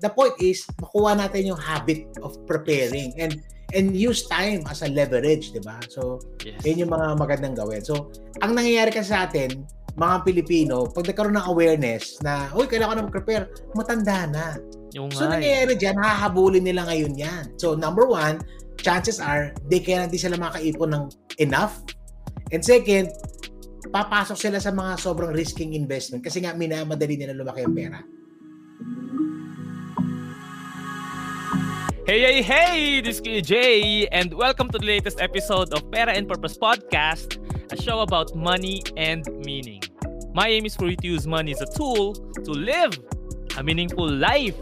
the point is, makuha natin yung habit of preparing and and use time as a leverage, di ba? So, yes. yun yung mga magandang gawin. So, ang nangyayari kasi sa atin, mga Pilipino, pag nagkaroon ng awareness na, uy, kailangan ko na mag-prepare, matanda na. Yung so, nangyayari dyan, hahabulin nila ngayon yan. So, number one, chances are, they kaya hindi sila makaipon ng enough. And second, papasok sila sa mga sobrang risking investment kasi nga minamadali nila lumaki ang pera. Hey, hey, hey! This is Jay, and welcome to the latest episode of Pera and Purpose Podcast, a show about money and meaning. My aim is for you to use money as a tool to live a meaningful life.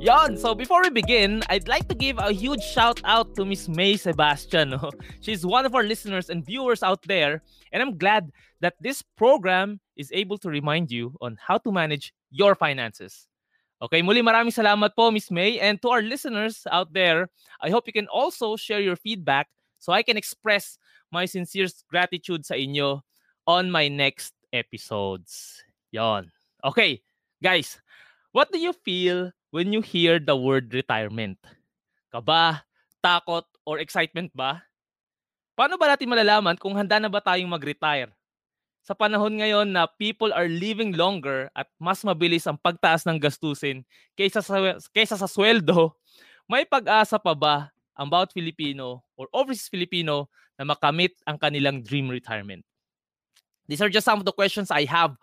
Yon. So before we begin, I'd like to give a huge shout out to Miss May Sebastian. Oh. She's one of our listeners and viewers out there, and I'm glad that this program is able to remind you on how to manage your finances. Okay, muli maraming salamat po Miss May and to our listeners out there, I hope you can also share your feedback so I can express my sincere gratitude sa inyo on my next episodes. Yon. Okay, guys, what do you feel when you hear the word retirement? Kaba, takot, or excitement ba? Paano ba natin malalaman kung handa na ba tayong mag-retire? Sa panahon ngayon na people are living longer at mas mabilis ang pagtaas ng gastusin kaysa sa, kaysa sa sweldo, may pag-asa pa ba ang bawat Filipino or overseas Filipino na makamit ang kanilang dream retirement? These are just some of the questions I have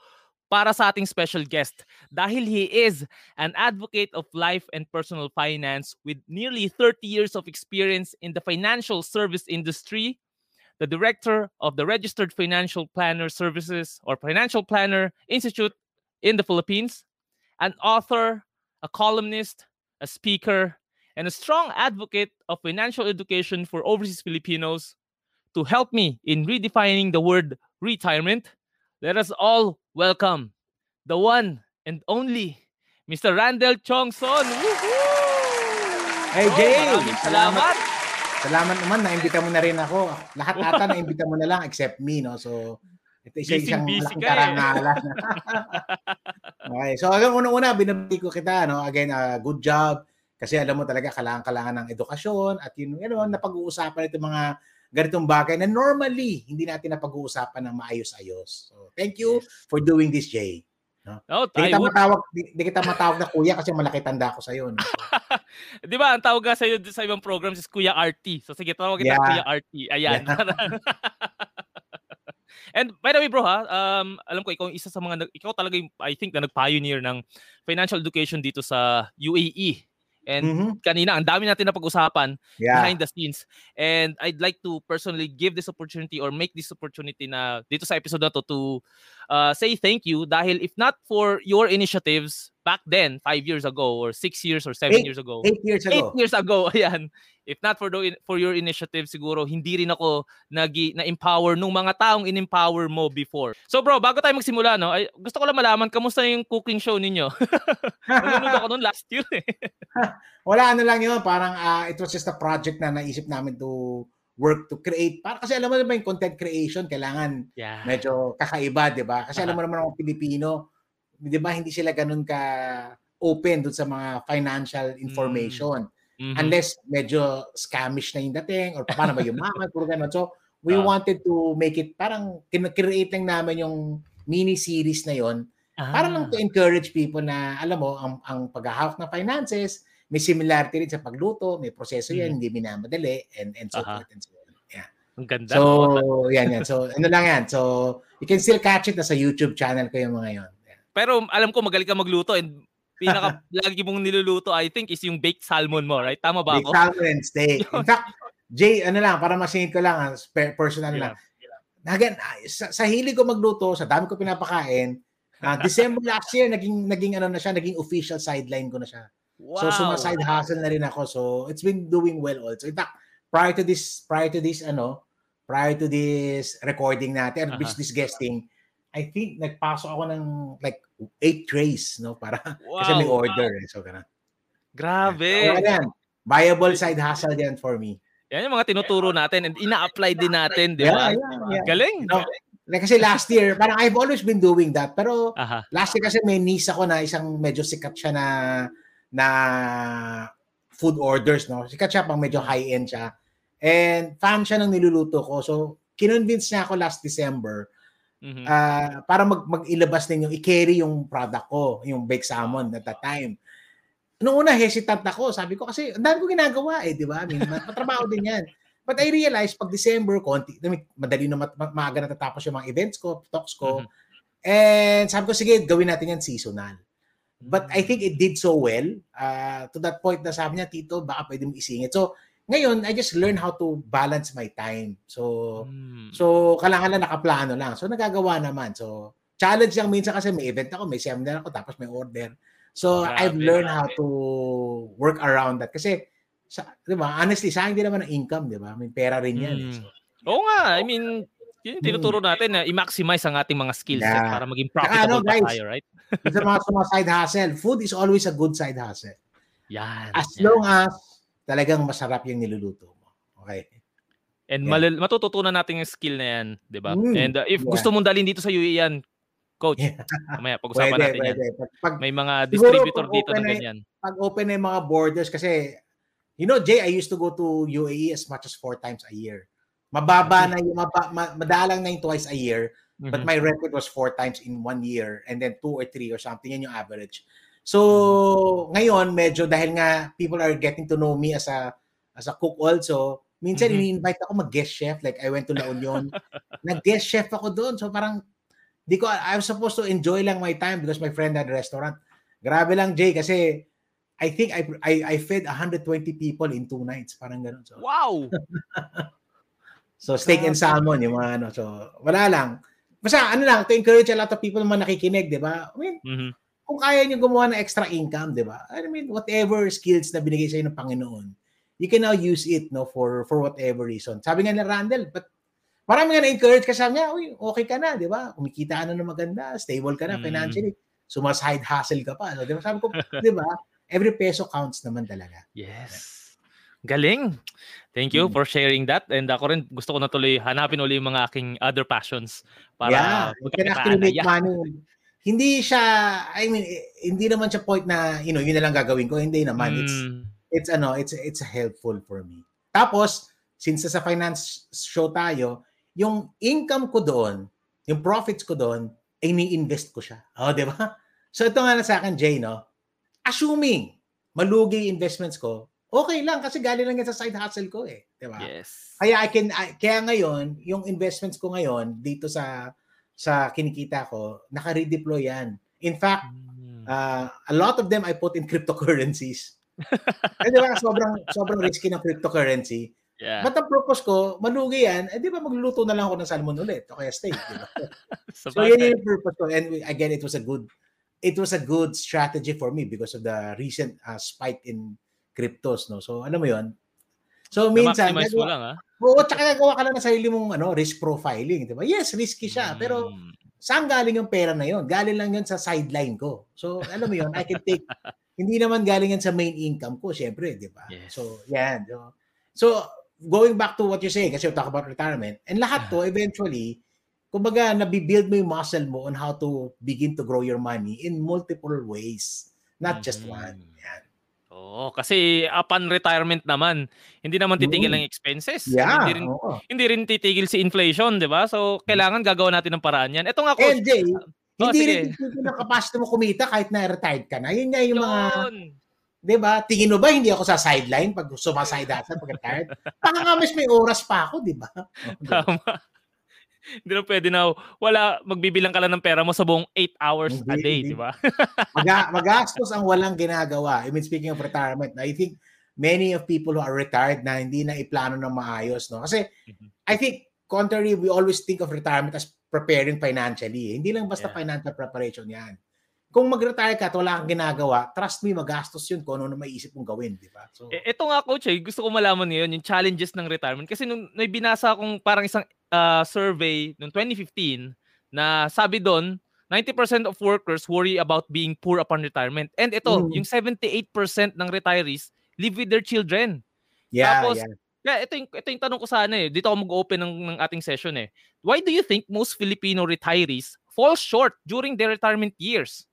para sa ating special guest dahil he is an advocate of life and personal finance with nearly 30 years of experience in the financial service industry the director of the Registered Financial Planner Services or Financial Planner Institute in the Philippines, an author, a columnist, a speaker, and a strong advocate of financial education for overseas Filipinos to help me in redefining the word retirement. Let us all welcome the one and only Mr. Randall Chongson. Hey, Jay! Oh, salamat. salamat. Salamat naman, naimbita mo na rin ako. Lahat ata naimbita mo na lang except me, no? So, ito isa isang malaking eh. karangalan. okay. So, hanggang unang-una, binabati ko kita, no? Again, uh, good job. Kasi alam mo talaga, kailangan-kailangan ng edukasyon at yun, you know, napag-uusapan ito mga ganitong bagay na normally hindi natin napag-uusapan ng maayos-ayos. So, thank you yes. for doing this, Jay. No? Oh, di kita would... matawag, di, di kita matawag na kuya kasi malaki tanda ko sa iyo. No? di ba, ang tawag sa iyo sa ibang programs is Kuya RT. So sige, tawag kita yeah. Kuya RT. Ayan. Yeah. And by the way bro ha, um, alam ko ikaw isa sa mga ikaw talaga yung, I think na nag-pioneer ng financial education dito sa UAE. And mm-hmm. kanina, ang dami natin na pag-usapan yeah. behind the scenes. And I'd like to personally give this opportunity or make this opportunity na dito sa episode na to to uh, say thank you dahil if not for your initiatives back then, five years ago or six years or seven eight, years ago. Eight years ago. Eight years ago, ayan if not for the, for your initiative siguro hindi rin ako nagi na-empower nung mga taong in-empower mo before. So bro, bago tayo magsimula no, ay, gusto ko lang malaman kamusta yung cooking show ninyo. Nanonood ako noon last year eh. Wala ano lang yun, parang uh, it was just a project na naisip namin to work to create. Para kasi alam mo naman yung content creation kailangan yeah. medyo kakaiba, 'di ba? Kasi uh-huh. alam mo naman ang Pilipino, 'di ba, hindi sila ganun ka open doon sa mga financial information. Mm. Mm-hmm. Unless medyo scamish na yung dating or paano ba yung mga puro ganun. So, we uh, wanted to make it parang create lang namin yung mini series na yon ah. para lang to encourage people na alam mo ang ang paghahawak ng finances may similarity rin sa pagluto, may proseso yan, mm. hindi minamadali and and so uh-huh. forth and so on. Yeah. Ang ganda. So, yan yan. So, ano lang yan. So, you can still catch it na sa YouTube channel ko yung mga yon. Pero alam ko magaling ka magluto and pinaka lagi mong niluluto I think is yung baked salmon mo, right? Tama ba ako? Baked salmon and steak. In fact, Jay, ano lang, para masingit ko lang, personal yeah. lang. Again, sa, sa hilig ko magluto, sa dami ko pinapakain, uh, December last year, naging, naging ano na siya, naging official sideline ko na siya. Wow. So, sumaside hustle na rin ako. So, it's been doing well also. In fact, prior to this, prior to this, ano, prior to this recording natin, uh-huh. business guesting, I think nagpasok ako ng like eight trays, no? Para wow, kasi may order. Wow. Eh, so, ganun. Grabe. So, yan. Viable side hustle yan for me. Yan yung mga tinuturo natin and ina-apply din natin, di ba? Yeah, yeah, yeah. Galing. No, like, kasi last year, parang I've always been doing that. Pero uh-huh. last year kasi may niece ako na isang medyo sikat siya na na food orders, no? Si Katchap ang medyo high-end siya. And fan siya ng niluluto ko. So, kinonvince niya ako last December mm-hmm. uh, para mag mag-ilabas yung i-carry yung product ko, yung baked salmon at that time. Noong una, hesitant ako. Sabi ko kasi, ang dami ko ginagawa eh, di ba? I mean, matrabaho din yan. But I realized, pag December, konti, madali na mat, maaga natatapos yung mga events ko, talks ko. Mm-hmm. And sabi ko, sige, gawin natin yan seasonal. But I think it did so well uh, to that point na sabi niya, Tito, baka pwede mo isingit. So, ngayon, I just learn how to balance my time. So, mm. so kailangan lang nakaplano lang. So, nagagawa naman. So, challenge lang minsan kasi may event ako, may seminar ako, tapos may order. So, Grabe, I've learned how to work around that. Kasi, sa, di ba, honestly, sa akin din naman ang income, di ba? May pera rin yan. Mm. So, Oo nga. I mean, yun tinuturo natin na i-maximize ang ating mga skills yeah. para maging profitable ano, guys, tayo, right? sa mga sa mga side hustle, food is always a good side hustle. Yan. As yan. long as talagang masarap yung niluluto mo. Okay? And yeah. malil- matututunan natin yung skill na yan, di ba? Mm, And uh, if yeah. gusto mong dalhin dito sa UAE yan, coach, yeah. mamaya pag-usapan pwede, natin pwede. yan. Pag, May mga distributor dito na ganyan. Pag open na yung mga borders, kasi, you know, Jay, I used to go to UAE as much as four times a year. Mababa na yung, maba, madalang na yung twice a year, mm-hmm. but my record was four times in one year and then two or three or something. Yan yung average. So, mm-hmm. ngayon, medyo dahil nga people are getting to know me as a as a cook also, minsan mm-hmm. ini-invite ako mag-guest chef. Like, I went to La Union. Nag-guest chef ako doon. So, parang, di ko, I was supposed to enjoy lang my time because my friend had a restaurant. Grabe lang, Jay, kasi I think I I, I fed 120 people in two nights. Parang ganun. So. Wow! So steak and salmon yung mga ano. So wala lang. Basta ano lang to encourage a lot of people naman nakikinig, 'di ba? I mean, mm-hmm. Kung kaya niyo gumawa ng extra income, 'di ba? I mean, whatever skills na binigay sa inyo ng Panginoon, you can now use it no for for whatever reason. Sabi nga ni Randall, but marami nga na-encourage kasi niya, uy, okay ka na, 'di ba? Kumikita ka na ng maganda, stable ka na financially. So mas side hustle ka pa, no? 'di ba? Sabi ko, 'di ba? Every peso counts naman talaga. Yes. Galing. Thank you hmm. for sharing that. And ako rin gusto ko na tuloy hanapin ulit yung mga aking other passions para yeah, you can actually make yeah. money. Hindi siya I mean hindi naman siya point na you know yun na lang gagawin ko. Hindi naman mm. it's hmm. it's ano it's it's helpful for me. Tapos since sa finance show tayo, yung income ko doon, yung profits ko doon, ay ni-invest ko siya. Oh, di ba? So ito nga na sa akin, Jay, no? Assuming malugi investments ko, okay lang kasi galing lang yan sa side hustle ko eh, 'di ba? Yes. Kaya I can I, kaya ngayon, yung investments ko ngayon dito sa sa kinikita ko, naka-redeploy yan. In fact, uh, a lot of them I put in cryptocurrencies. eh, di ba, sobrang, sobrang risky ng cryptocurrency. Yeah. But ang purpose ko, malugi yan, eh di ba magluluto na lang ako ng salmon ulit o kaya steak. Di ba? so, so yun yung purpose ko. And again, it was a good it was a good strategy for me because of the recent uh, spike in cryptos, no? So, alam mo yon So, minsan, Na-maximize mo lang, ha? Oo, tsaka gagawa ka lang ng sarili mong ano, risk profiling, di ba? Yes, risky siya, mm. pero saan galing yung pera na yon? Galing lang yun sa sideline ko. So, alam mo yon I can take, hindi naman galing yan sa main income ko, syempre, di ba? Yes. So, yan. So, so, going back to what you say, kasi you talk about retirement, and lahat to, eventually, kumbaga, nabibuild mo yung muscle mo on how to begin to grow your money in multiple ways, not mm-hmm. just one. Yan. Oo, kasi upon retirement naman, hindi naman titigil mm. ng expenses. Yeah, hindi rin, oo. hindi rin titigil si inflation, di ba? So, kailangan gagawa natin ng paraan yan. Ito nga, coach. LJ, oh, hindi sige. rin titigil ng capacity mo kumita kahit na retired ka na. Yun nga yung Yun. mga... Di ba? Tingin mo ba hindi ako sa sideline pag sumaside ata pag retired? Baka nga mas may oras pa ako, di ba? Tama. Hindi na pwede na wala magbibilang ka lang ng pera mo sa buong 8 hours hindi, a day, di ba? Mag- magastos ang walang ginagawa. I mean, speaking of retirement, I think many of people who are retired na hindi na iplano ng maayos, no? Kasi mm-hmm. I think contrary, we always think of retirement as preparing financially. Hindi lang basta yeah. financial preparation 'yan kung mag-retire ka at wala kang ginagawa, trust me, magastos yun kung ano na maiisip mong gawin, di ba? So, e, ito nga, coach, eh, gusto ko malaman ngayon yung challenges ng retirement. Kasi nung may binasa akong parang isang uh, survey noong 2015 na sabi doon, 90% of workers worry about being poor upon retirement. And ito, mm. yung 78% ng retirees live with their children. Yeah, Tapos, yeah. Yeah, ito yung, ito yung tanong ko sana eh. Dito ako mag-open ng, ng ating session eh. Why do you think most Filipino retirees fall short during their retirement years?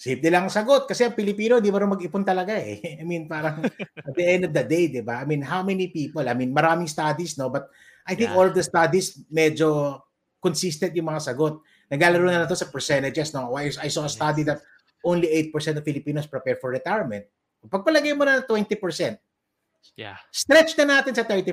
Safe lang ang sagot kasi ang Pilipino di marunong mag-ipon talaga eh. I mean, parang at the end of the day, di ba? I mean, how many people? I mean, maraming studies, no? But I think yeah. all the studies medyo consistent yung mga sagot. Naglalaro na to sa percentages, no? I, I saw a study that only 8% of Filipinos prepare for retirement. Pagpalagay mo na 20%, yeah. stretch na natin sa 30%.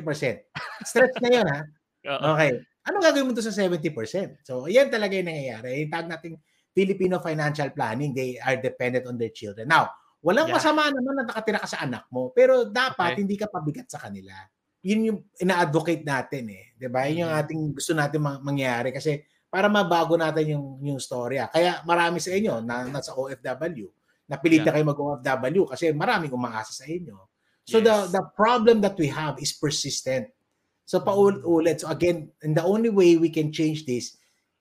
Stretch na yun, ha? Okay. Ano gagawin mo to sa 70%? So, yan talaga yung nangyayari. Yung tag nating Filipino financial planning, they are dependent on their children. Now, walang yeah. masama naman na nakatira ka sa anak mo, pero dapat okay. hindi ka pabigat sa kanila. Yun yung ina-advocate natin eh. 'Di ba? Yun yung mm-hmm. ating gusto natin mangyari kasi para mabago natin yung yung storya. Kaya marami sa inyo na nasa OFW, napilit yeah. na kayo mag-OFW kasi maraming umaasa sa inyo. So yes. the the problem that we have is persistent. So paulit-ulit. So again, and the only way we can change this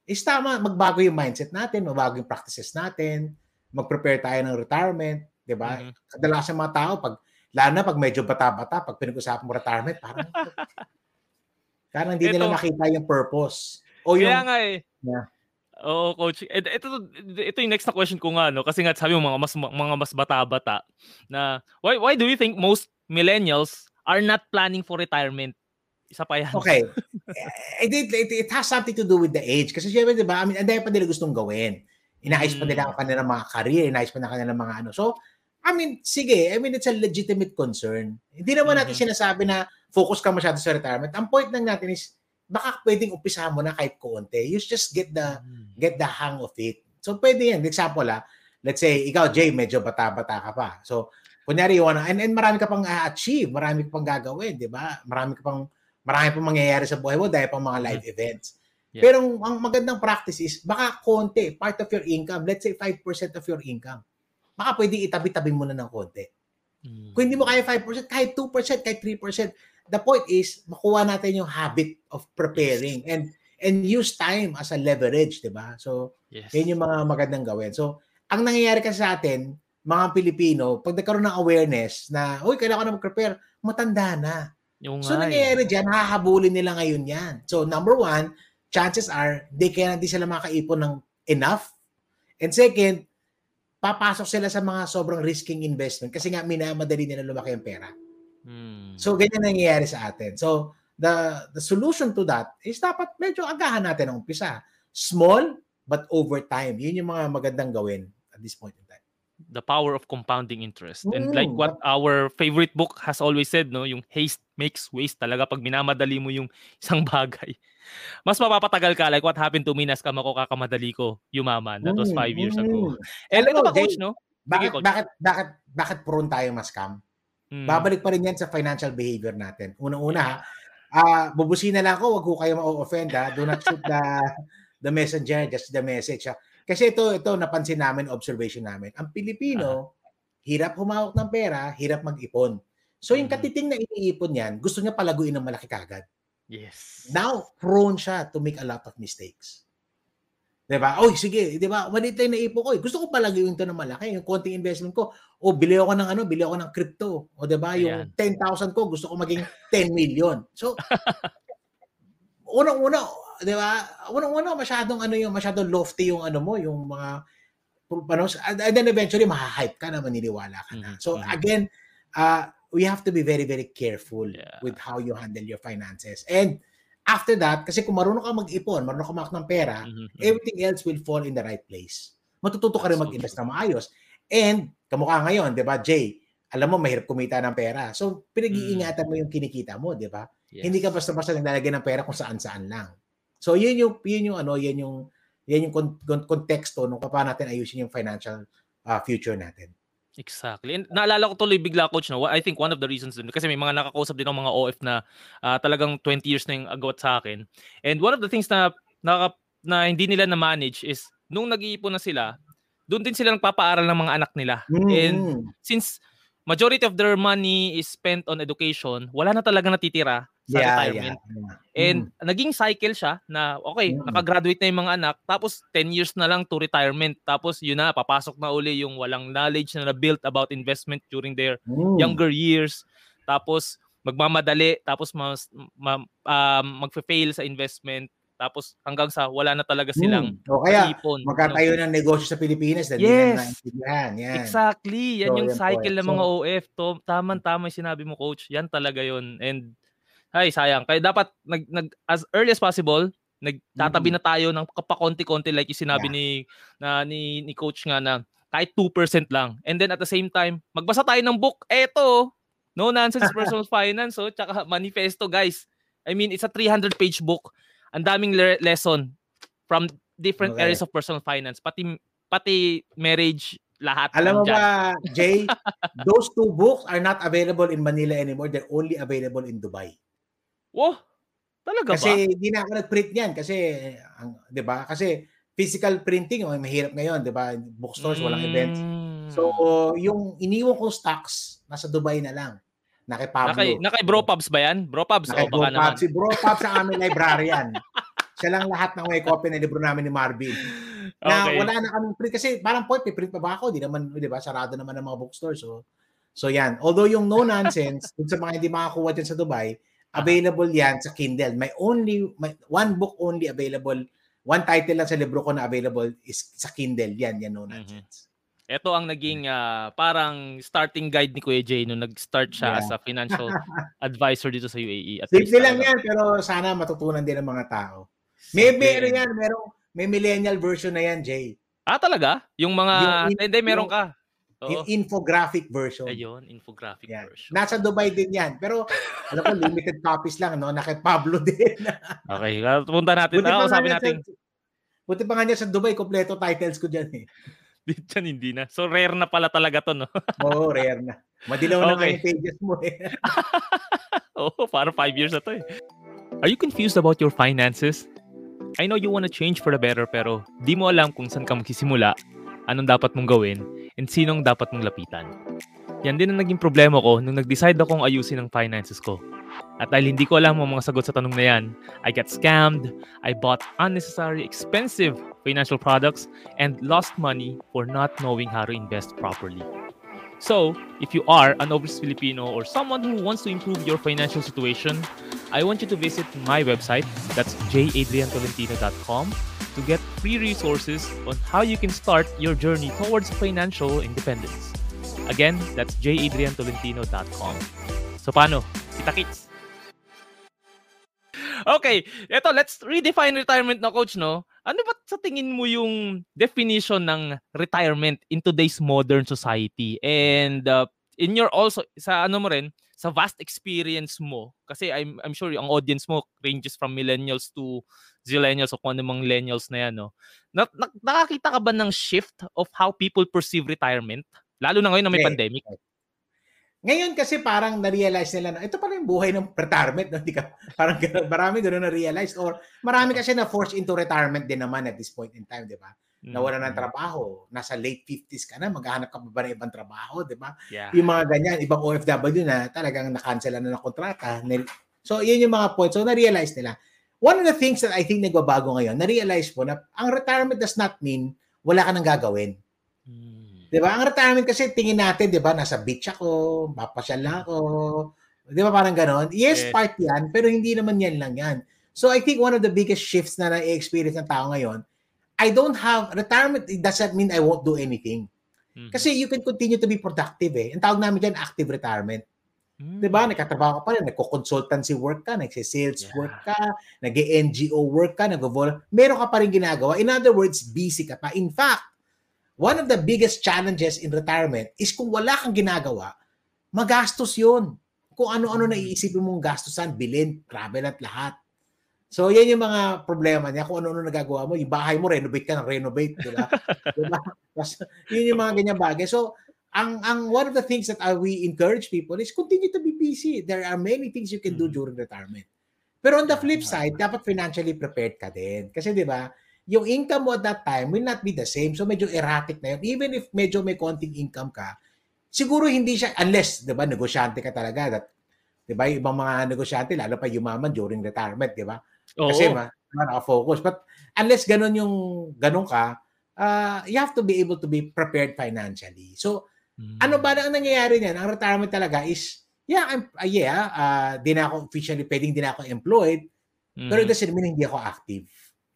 is tama, magbago yung mindset natin, magbago yung practices natin, mag-prepare tayo ng retirement, di ba? Mm-hmm. Kadalasan mga tao, pag, lalo na pag medyo bata-bata, pag pinag-usapan mo retirement, parang, parang hindi ito, nila makita yung purpose. O yung, kaya nga eh. Yeah. Oo, coach. Ito, ito, ito yung next na question ko nga, no? Kasi nga sabi mo mga mas mga mas bata-bata na why why do you think most millennials are not planning for retirement? Isa pa yan. Okay. it, it, it, it has something to do with the age. Kasi syempre, di ba, I mean, ang pa nila gustong gawin. Inaayos pa nila ang mm. kanilang mga career, inaayos pa na kanilang mga ano. So, I mean, sige, I mean, it's a legitimate concern. Hindi naman natin mm-hmm. sinasabi na focus ka masyado sa retirement. Ang point lang natin is, baka pwedeng umpisahan mo na kahit konti. You just get the mm. get the hang of it. So, pwede yan. Example, ah, let's say, ikaw, Jay, medyo bata-bata ka pa. So, kunyari, you wanna, and, and marami ka pang achieve marami ka pang gagawin, di ba? Marami ka pang marami pang mangyayari sa buhay mo dahil pang mga live mm-hmm. events. Yeah. Pero ang magandang practice is, baka konti, part of your income, let's say 5% of your income, baka pwede itabi-tabi mo na ng konti. Mm. Kung hindi mo kaya 5%, kahit 2%, kahit 3%, the point is, makuha natin yung habit of preparing yes. and and use time as a leverage, di ba? So, yes. yun yung mga magandang gawin. So, ang nangyayari kasi sa atin, mga Pilipino, pag nagkaroon ng awareness na, uy, kailangan ko na mag-prepare, matanda na. Yung so, nangyayari eh. dyan, hahabulin nila ngayon yan. So, number one, chances are, they kaya hindi sila makaipon ng enough. And second, papasok sila sa mga sobrang risking investment kasi nga minamadali nila lumaki ang pera. Hmm. So, ganyan nangyayari sa atin. So, the the solution to that is dapat medyo agahan natin ang umpisa. Small, but over time. Yun yung mga magandang gawin at this point the power of compounding interest. And like what our favorite book has always said, no, yung haste makes waste talaga pag minamadali mo yung isang bagay. Mas mapapatagal ka like what happened to me nas kama ko kakamadali ko yumaman. That was five years ago. And ito pa coach, no? Bakit, coach. bakit, bakit, bakit prone tayo mas scam? Hmm. Babalik pa rin yan sa financial behavior natin. Unang-una, ha, uh, bubusina lang ako, wag ko kayo ma-offend ha. Do not shoot the, the messenger, just the message ha. Kasi ito, ito napansin namin, observation namin. Ang Pilipino, uh-huh. hirap humawak ng pera, hirap mag-ipon. So yung mm-hmm. katiting na iniipon niyan, gusto niya palaguin ng malaki kagad. Yes. Now, prone siya to make a lot of mistakes. 'Di ba? Oy, sige, 'di ba? Maliit na ipo ko. Eh. Gusto ko palaguin 'to ng malaki, yung konting investment ko. O bili ako ng ano, bili ako ng crypto. O 'di ba? Yung 10,000 ko, gusto ko maging 10 million. So unang-una, 'di ba? Unang-una masyadong ano yung masyadong lofty yung ano mo, yung mga ano, and then eventually maha-hype ka na maniniwala ka na. So mm-hmm. again, uh, we have to be very very careful yeah. with how you handle your finances. And after that, kasi kung marunong ka mag-ipon, marunong ka mamak ng pera, mm-hmm. everything else will fall in the right place. Matututo ka rin mag-invest na maayos. And kamukha ngayon, 'di ba, Jay? Alam mo mahirap kumita ng pera. So pinag-iingatan mm. mo yung kinikita mo, 'di ba? Yes. Hindi ka basta-basta naglalagay ng pera kung saan-saan lang. So yun yung yun yung ano, yan yung yan yung konteksto nung paano natin ayusin yung financial uh, future natin. Exactly. And naalala ko tuloy bigla coach no. I think one of the reasons din kasi may mga nakakausap din ng mga OF na uh, talagang 20 years na yung agawat sa akin. And one of the things na na, na hindi nila na manage is nung nag-iipon na sila, doon din sila nagpapaaral ng mga anak nila. Mm-hmm. And since majority of their money is spent on education, wala na talaga natitira sa yeah, retirement. Yeah, yeah. And mm. naging cycle siya na okay, mm. nakagraduate na yung mga anak, tapos 10 years na lang to retirement. Tapos yun na, papasok na uli yung walang knowledge na na-built about investment during their mm. younger years. Tapos magmamadali, tapos mas, ma, um, magfe-fail sa investment. tapos hanggang sa wala na talaga silang hmm. o kaya ipon, magkatayo ano. ng negosyo sa Pilipinas na yes. na yan. Exactly. Yan so, yung cycle ng mga so, OF. To, tama-tama yung sinabi mo, coach. Yan talaga yon And, ay, sayang. Kaya dapat, nag, nag, as early as possible, nagtatabi mm-hmm. na tayo ng kapakonti-konti like yung sinabi yeah. ni, na, ni, ni coach nga na kahit 2% lang. And then at the same time, magbasa tayo ng book. Eto, No Nonsense Personal Finance, oh, tsaka Manifesto, guys. I mean, it's a 300-page book ang daming le- lesson from different okay. areas of personal finance, pati pati marriage, lahat. Alam mo ba, Jay, those two books are not available in Manila anymore. They're only available in Dubai. Wow, talaga kasi ba? Kasi hindi na ako nag-print yan kasi, ang, di ba? Kasi physical printing, oh, mahirap ngayon, di ba? Bookstores, walang mm. events. So, yung iniwan kong stocks, nasa Dubai na lang. Na kay Pablo. Nakay, nakay Bro Pubs ba yan? Bro Pubs? Nakay Bro Pubs. Si Bro Pubs ang aming librarian. Siya lang lahat ng may copy ng libro namin ni Marvin. Na okay. wala na kaming print. Kasi parang point, may print pa ba ako? Di naman, di ba? Sarado naman ang mga bookstore. So, so yan. Although yung no nonsense, dun sa mga hindi makakuha dyan sa Dubai, available yan sa Kindle. May only, may, one book only available, one title lang sa libro ko na available is sa Kindle. Yan, yan no mm-hmm. nonsense. Mm-hmm. Ito ang naging uh, parang starting guide ni Kuya Jay nung nag-start siya yeah. as a financial advisor dito sa UAE. At Simple lang yan, pero sana matutunan din ng mga tao. May meron yan, meron, may millennial version na yan, Jay. Ah, talaga? Yung mga, yung, hindi, meron ka. Oo. Yung infographic version. Ayun, infographic yan. version. Nasa Dubai din yan. Pero, alam ko, limited copies lang, no? Na kay Pablo din. okay, punta natin. Buti ah, sabi natin. Sa, buti pa nga niya sa Dubai, kompleto titles ko dyan eh. Dito hindi na. So rare na pala talaga to, no? Oo, oh, rare na. Madilaw okay. na yung pages mo eh. Oo, oh, para five years na to eh. Are you confused about your finances? I know you want to change for the better pero di mo alam kung saan ka magsisimula, anong dapat mong gawin, and sinong dapat mong lapitan. Yan din ang naging problema ko nung nag-decide akong ayusin ang finances ko. At dahil hindi ko alam ang mga sagot sa tanong na yan, I got scammed, I bought unnecessary expensive financial products, and lost money for not knowing how to invest properly. So, if you are an overseas Filipino or someone who wants to improve your financial situation, I want you to visit my website, that's jadriantolentino.com, to get free resources on how you can start your journey towards financial independence. Again, that's jadriantolentino.com. So paano? Kita-kits! Okay, eto, let's redefine retirement na coach, no? Ano ba sa tingin mo yung definition ng retirement in today's modern society? And uh, in your also, sa ano mo rin, sa vast experience mo, kasi I'm, I'm sure ang audience mo ranges from millennials to zillennials o kung ano mga millennials na yan, no? Na, na, nakakita ka ba ng shift of how people perceive retirement? Lalo na ngayon na may okay. pandemic. Ngayon kasi parang na-realize nila na ito pala yung buhay ng retirement. No? Di ka, parang ganun, marami gano'n na-realize. Or marami kasi na force into retirement din naman at this point in time, di ba? Nawala ng trabaho, nasa late 50s ka na, maghahanap ka pa ba ng ibang trabaho, di ba? Yeah. Yung mga ganyan, ibang OFW na talagang na-cancel na ng kontrata. So, yun yung mga points. So, na-realize nila. One of the things that I think nagbabago ngayon, na-realize po na ang retirement does not mean wala ka nang gagawin. 'Di ba? Ang retirement kasi tingin natin, 'di ba, nasa beach ako, papasyal lang ako. 'Di ba parang ganoon? Yes, yes, part 'yan, pero hindi naman 'yan lang 'yan. So I think one of the biggest shifts na na-experience ng tao ngayon, I don't have retirement it doesn't mean I won't do anything. Mm-hmm. Kasi you can continue to be productive eh. Ang tawag namin diyan active retirement. Mm. 'Di ba? Nagtatrabaho ka pa rin, nagko-consultancy work ka, nagse-sales yeah. work ka, nag-NGO work ka, nag-vol. Meron ka pa rin ginagawa. In other words, busy ka pa. In fact, one of the biggest challenges in retirement is kung wala kang ginagawa, magastos yun. Kung ano-ano na iisipin mong gastusan, bilin, travel at lahat. So, yan yung mga problema niya. Kung ano-ano nagagawa mo, yung bahay mo, renovate ka ng renovate. Diba? diba? yun yung mga ganyan bagay. So, ang, ang one of the things that uh, we encourage people is continue to be busy. There are many things you can do mm-hmm. during retirement. Pero on the flip side, dapat financially prepared ka din. Kasi di ba, yung income mo at that time will not be the same. So medyo erratic na yun. Even if medyo may konting income ka, siguro hindi siya, unless, di ba, negosyante ka talaga. That, di ba, ibang mga negosyante, lalo pa yumaman during retirement, di ba? Kasi ma, naka-focus. But unless ganun yung, ganun ka, uh, you have to be able to be prepared financially. So, hmm. ano ba na ang nangyayari niyan? Ang retirement talaga is, yeah, I'm, uh, yeah, uh, di na ako officially pwedeng di na ako employed, Mm. Pero it doesn't mean hindi ako active.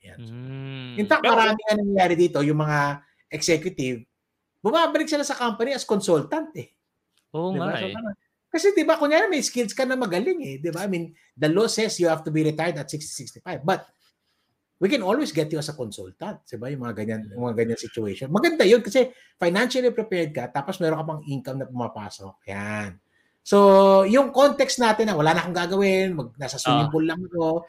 Yan. Mm. In fact, marami nga nangyayari dito, yung mga executive, bumabalik sila sa company as consultant eh. Oo diba? nga eh. kasi 'di ba kunyari may skills ka na magaling eh, 'di ba? I mean, the law says you have to be retired at 60 65. But we can always get you as a consultant. Diba? Yung mga ganyan, yung mga ganyan situation. Maganda yun kasi financially prepared ka tapos meron ka pang income na pumapasok. Yan. So, yung context natin na wala na akong gagawin, mag, nasa swimming ah. pool lang ako.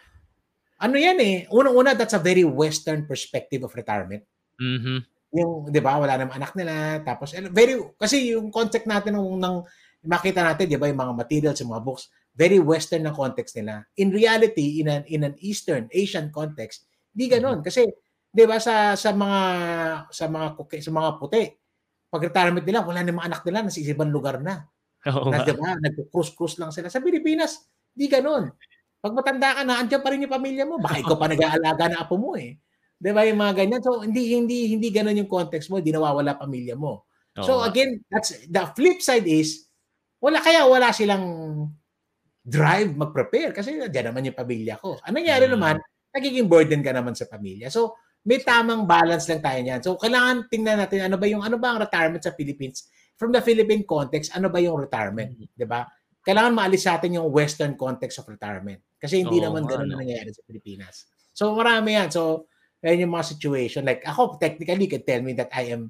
Ano yan eh? Unang-una, that's a very Western perspective of retirement. Mm-hmm. Yung, di ba, wala namang anak nila. Tapos, very, kasi yung context natin nung, nang makita natin, di ba, yung mga materials, yung mga books, very Western na context nila. In reality, in an, in an Eastern, Asian context, Di ganoon mm-hmm. kasi 'di ba sa sa mga sa mga sa mga puti pag retirement nila wala namang anak nila nasa ibang lugar na. Oo. Na, 'di ba? Nagko-cruise-cruise lang sila. Sa Pilipinas, di ganoon. Pag matanda ka na, andiyan pa rin yung pamilya mo. Baka ikaw pa nag-aalaga na apo mo eh. 'Di ba yung mga ganyan? So hindi hindi hindi ganoon yung context mo, hindi nawawala pamilya mo. Oo. So again, that's the flip side is wala kaya wala silang drive mag-prepare kasi diyan naman yung pamilya ko. Ano nangyari hmm. naman, nagiging burden ka naman sa pamilya. So, may tamang balance lang tayo niyan. So, kailangan tingnan natin ano ba yung ano ba ang retirement sa Philippines from the Philippine context, ano ba yung retirement, mm-hmm. 'di ba? Kailangan maalis sa atin yung western context of retirement kasi hindi oh, naman ganoon ano. nangyayari sa Pilipinas. So, marami yan. So, yan yung mga situation. Like, ako, technically, you can tell me that I am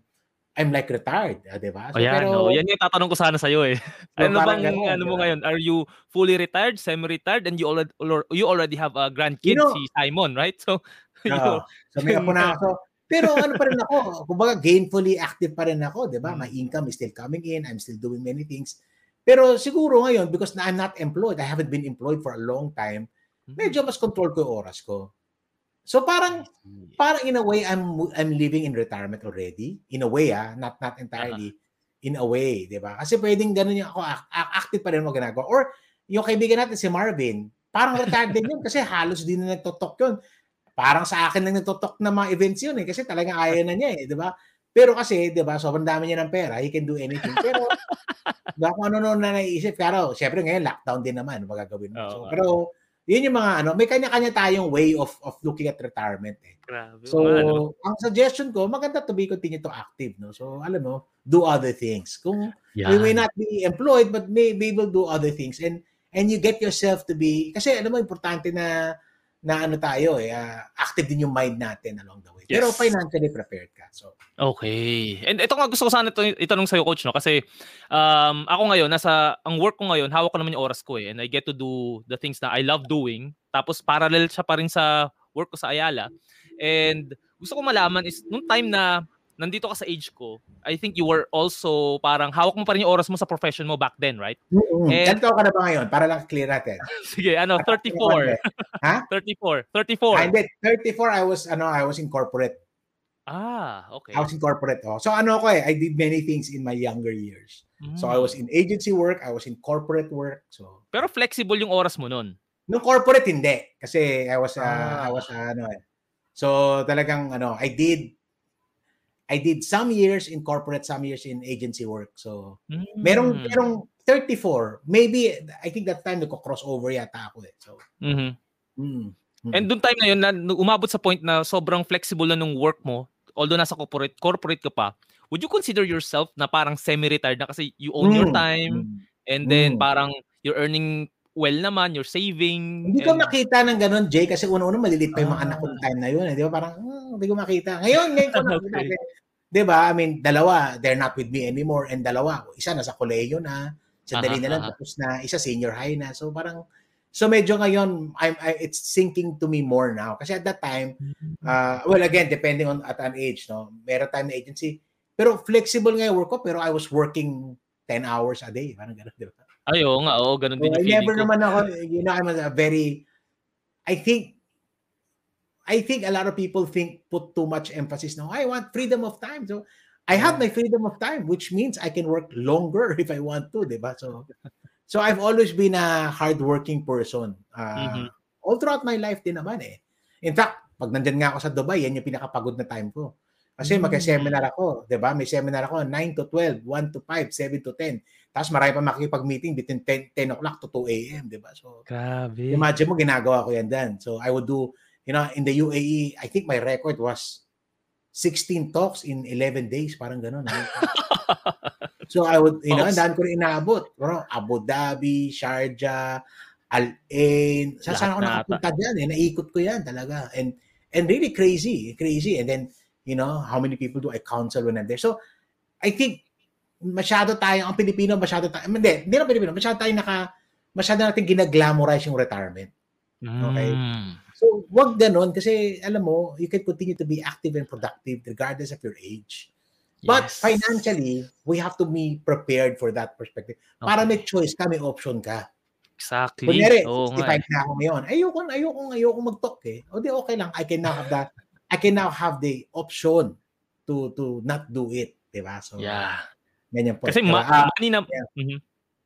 I'm like retired, uh, 'di ba? So, oh, pero no. Yan yung tatanong ko sana sa iyo eh. So, ano bang ganun, ano mo ngayon? Are you fully retired, semi-retired and you already you already have a grandkid you know, si Simon, right? So you uh, so may apo na ako. Pero ano pa rin ako, kumbaga gainfully active pa rin ako, 'di ba? My income is still coming in, I'm still doing many things. Pero siguro ngayon because na I'm not employed, I haven't been employed for a long time, hmm. medyo mas control ko yung oras ko. So parang parang in a way I'm I'm living in retirement already. In a way ah, not not entirely. Uh-huh. In a way, 'di ba? Kasi pwedeng ganun yung ako active pa rin mo ginagawa. Or yung kaibigan natin si Marvin, parang retired din yun kasi halos din na nagtotok yun. Parang sa akin lang nagtotok na mga events yun eh kasi talagang kaya na niya eh, 'di ba? Pero kasi, 'di ba, sobrang dami niya ng pera, he can do anything. Pero ba kung ano no na naiisip, pero syempre ngayon lockdown din naman magagawin mo. So, pero yun yung mga ano, may kanya-kanya tayong way of of looking at retirement eh. Grabe. So, ano? ang suggestion ko, maganda to be continue to active, no? So, alam mo, do other things. Kung yeah. we may not be employed, but may be able to do other things. And and you get yourself to be, kasi alam mo, importante na na ano tayo eh, uh, active din yung mind natin along the way. Yes. Pero financially prepared ka. So Okay. And ito nga gusto ko sana ito, itanong sa iyo coach no kasi um ako ngayon nasa ang work ko ngayon, hawak ko naman yung oras ko eh and I get to do the things that I love doing. Tapos parallel siya pa rin sa work ko sa Ayala. And gusto ko malaman is nung time na nandito ka sa age ko, I think you were also parang hawak mo pa rin yung oras mo sa profession mo back then, right? Mm-hmm. And, Ganito ka na ba ngayon? Para lang clear natin. Sige, ano, 34. ha? 34. 34. Ah, hindi, 34 I was ano, I was in corporate. Ah, okay. I was in corporate. Oh. So ano ko eh, I did many things in my younger years. Mm. So I was in agency work, I was in corporate work. So Pero flexible yung oras mo noon. Nung corporate hindi kasi I was uh, ah. I was uh, ano eh. So talagang ano, I did I did some years in corporate, some years in agency work. So, mm. merong, merong 34. Maybe, I think that time nagko-crossover yata ako eh. So, mm-hmm. mm, mm. And doon time na yun, na, umabot sa point na sobrang flexible na nung work mo, although nasa corporate, corporate ka pa, would you consider yourself na parang semi-retired na kasi you own mm. your time, mm. and then mm. parang you're earning well naman, you're saving. Hindi ko makita ng ganun, Jay, kasi una-una malilit pa yung mga ah. anak ko time na yun. Eh. Di ba? Parang, oh, hindi ko makita. Ngayon, ngayon ko nakita. 'Di ba? I mean, dalawa, they're not with me anymore and dalawa, isa nasa kolehiyo na, sandali uh-huh, na lang tapos na, isa senior high na. So parang So medyo ngayon I'm I, it's sinking to me more now kasi at that time uh, well again depending on at an age no meron time na agency pero flexible nga yung work ko pero I was working 10 hours a day parang ganoon di ba Ayo nga oo ganun din so, yung I never ko. naman ako you know I'm a very I think I think a lot of people think put too much emphasis now. I want freedom of time. So I have my freedom of time, which means I can work longer if I want to, diba? So so I've always been a hardworking person. Uh, mm-hmm. All throughout my life din naman eh. In fact, pag nandyan nga ako sa Dubai, yan yung pinakapagod na time ko. Kasi mm-hmm. mag-seminar ako, 'di ba? May seminar ako 9 to 12, 1 to 5, 7 to 10. Tapos marami pa makikipag-meeting between 10, 10 o'clock to 2 a.m., di ba? So, Grabe. imagine mo, ginagawa ko yan then. So, I would do, you know, in the UAE, I think my record was 16 talks in 11 days, parang ganun. so, I would, you know, and daan ko rin inaabot. Bro, Abu Dhabi, Sharjah, Al Ain. Sa saan ako nakapunta dyan eh. Naikot ko yan talaga. And, and really crazy, crazy. And then, you know, how many people do I counsel when I'm there? So, I think masyado tayo, ang Pilipino, masyado tayo, hindi, hindi na Pilipino, masyado tayo naka, masyado natin ginaglamorize yung retirement. Okay? Mm. So, wag ganon kasi, alam mo, you can continue to be active and productive regardless of your age. But yes. financially, we have to be prepared for that perspective. Okay. Para may choice ka, may option ka. Exactly. Kunyari, oh, 65 eh. na ako ngayon. Ayoko, ayoko, ayoko mag-talk eh. O di okay lang. I can now have that. I can now have the option to to not do it. Diba? So, yeah. Ganyan po. Kasi ma- uh, money na, yeah. mm-hmm.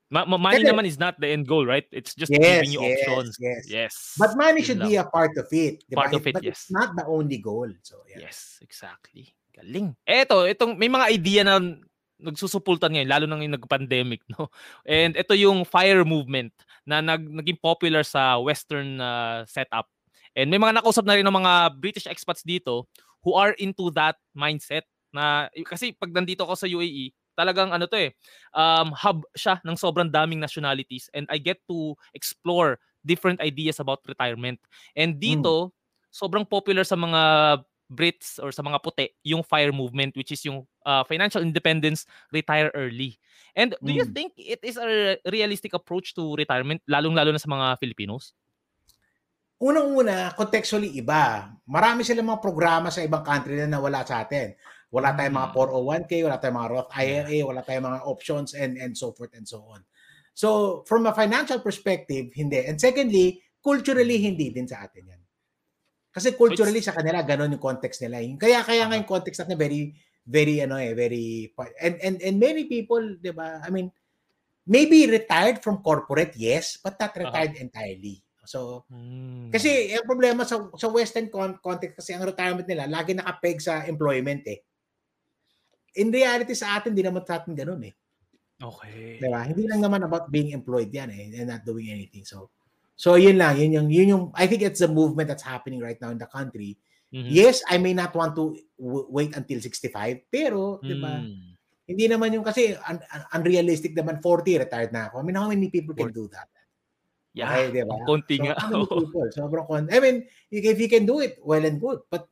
Ma- ma- money naman is not the end goal, right? It's just yes, giving you yes, options. Yes. yes. But money should be a part of it. Diba? Part of it, But yes. it's not the only goal. So, yeah. Yes, exactly. Galing. Eto, itong may mga idea na nagsusupultan ngayon, lalo nang yung nag-pandemic, no? And ito yung fire movement na nag, naging popular sa Western uh, setup. And may mga nakausap na rin ng mga British expats dito who are into that mindset na kasi pag nandito ako sa UAE, talagang ano to eh, um, hub siya ng sobrang daming nationalities and I get to explore different ideas about retirement. And dito, mm. sobrang popular sa mga Brits or sa mga puti yung FIRE movement which is yung uh, financial independence, retire early. And do mm. you think it is a realistic approach to retirement lalong-lalo na sa mga Filipinos? Unang-una, contextually iba. Marami silang mga programa sa ibang country na nawala sa atin. Wala tayong mga 401k, mm. wala tayong mga Roth IRA, wala tayong mga options and and so forth and so on. So, from a financial perspective, hindi. And secondly, culturally hindi din sa atin 'yan. Kasi culturally sa kanila ganun yung context nila. Kaya kaya nga yung context natin very very ano eh, very and and and many people, 'di ba? I mean, maybe retired from corporate, yes, but not retired uh-huh. entirely. So, hmm. kasi ang problema sa sa western context kasi ang retirement nila lagi nakapeg sa employment eh in reality sa atin, hindi naman sa atin ganun eh. Okay. Diba? Hindi lang naman about being employed yan eh, and not doing anything. So, so yun lang, yun yung, yun yung, I think it's the movement that's happening right now in the country. Mm-hmm. Yes, I may not want to w- wait until 65, pero, mm. di ba, hmm. hindi naman yung kasi un- un- unrealistic naman 40 retired na ako. I mean, how many people can do that? Yeah, okay, di ba? Konti so, nga. People? Sobrang konti. I mean, if you can do it, well and good. But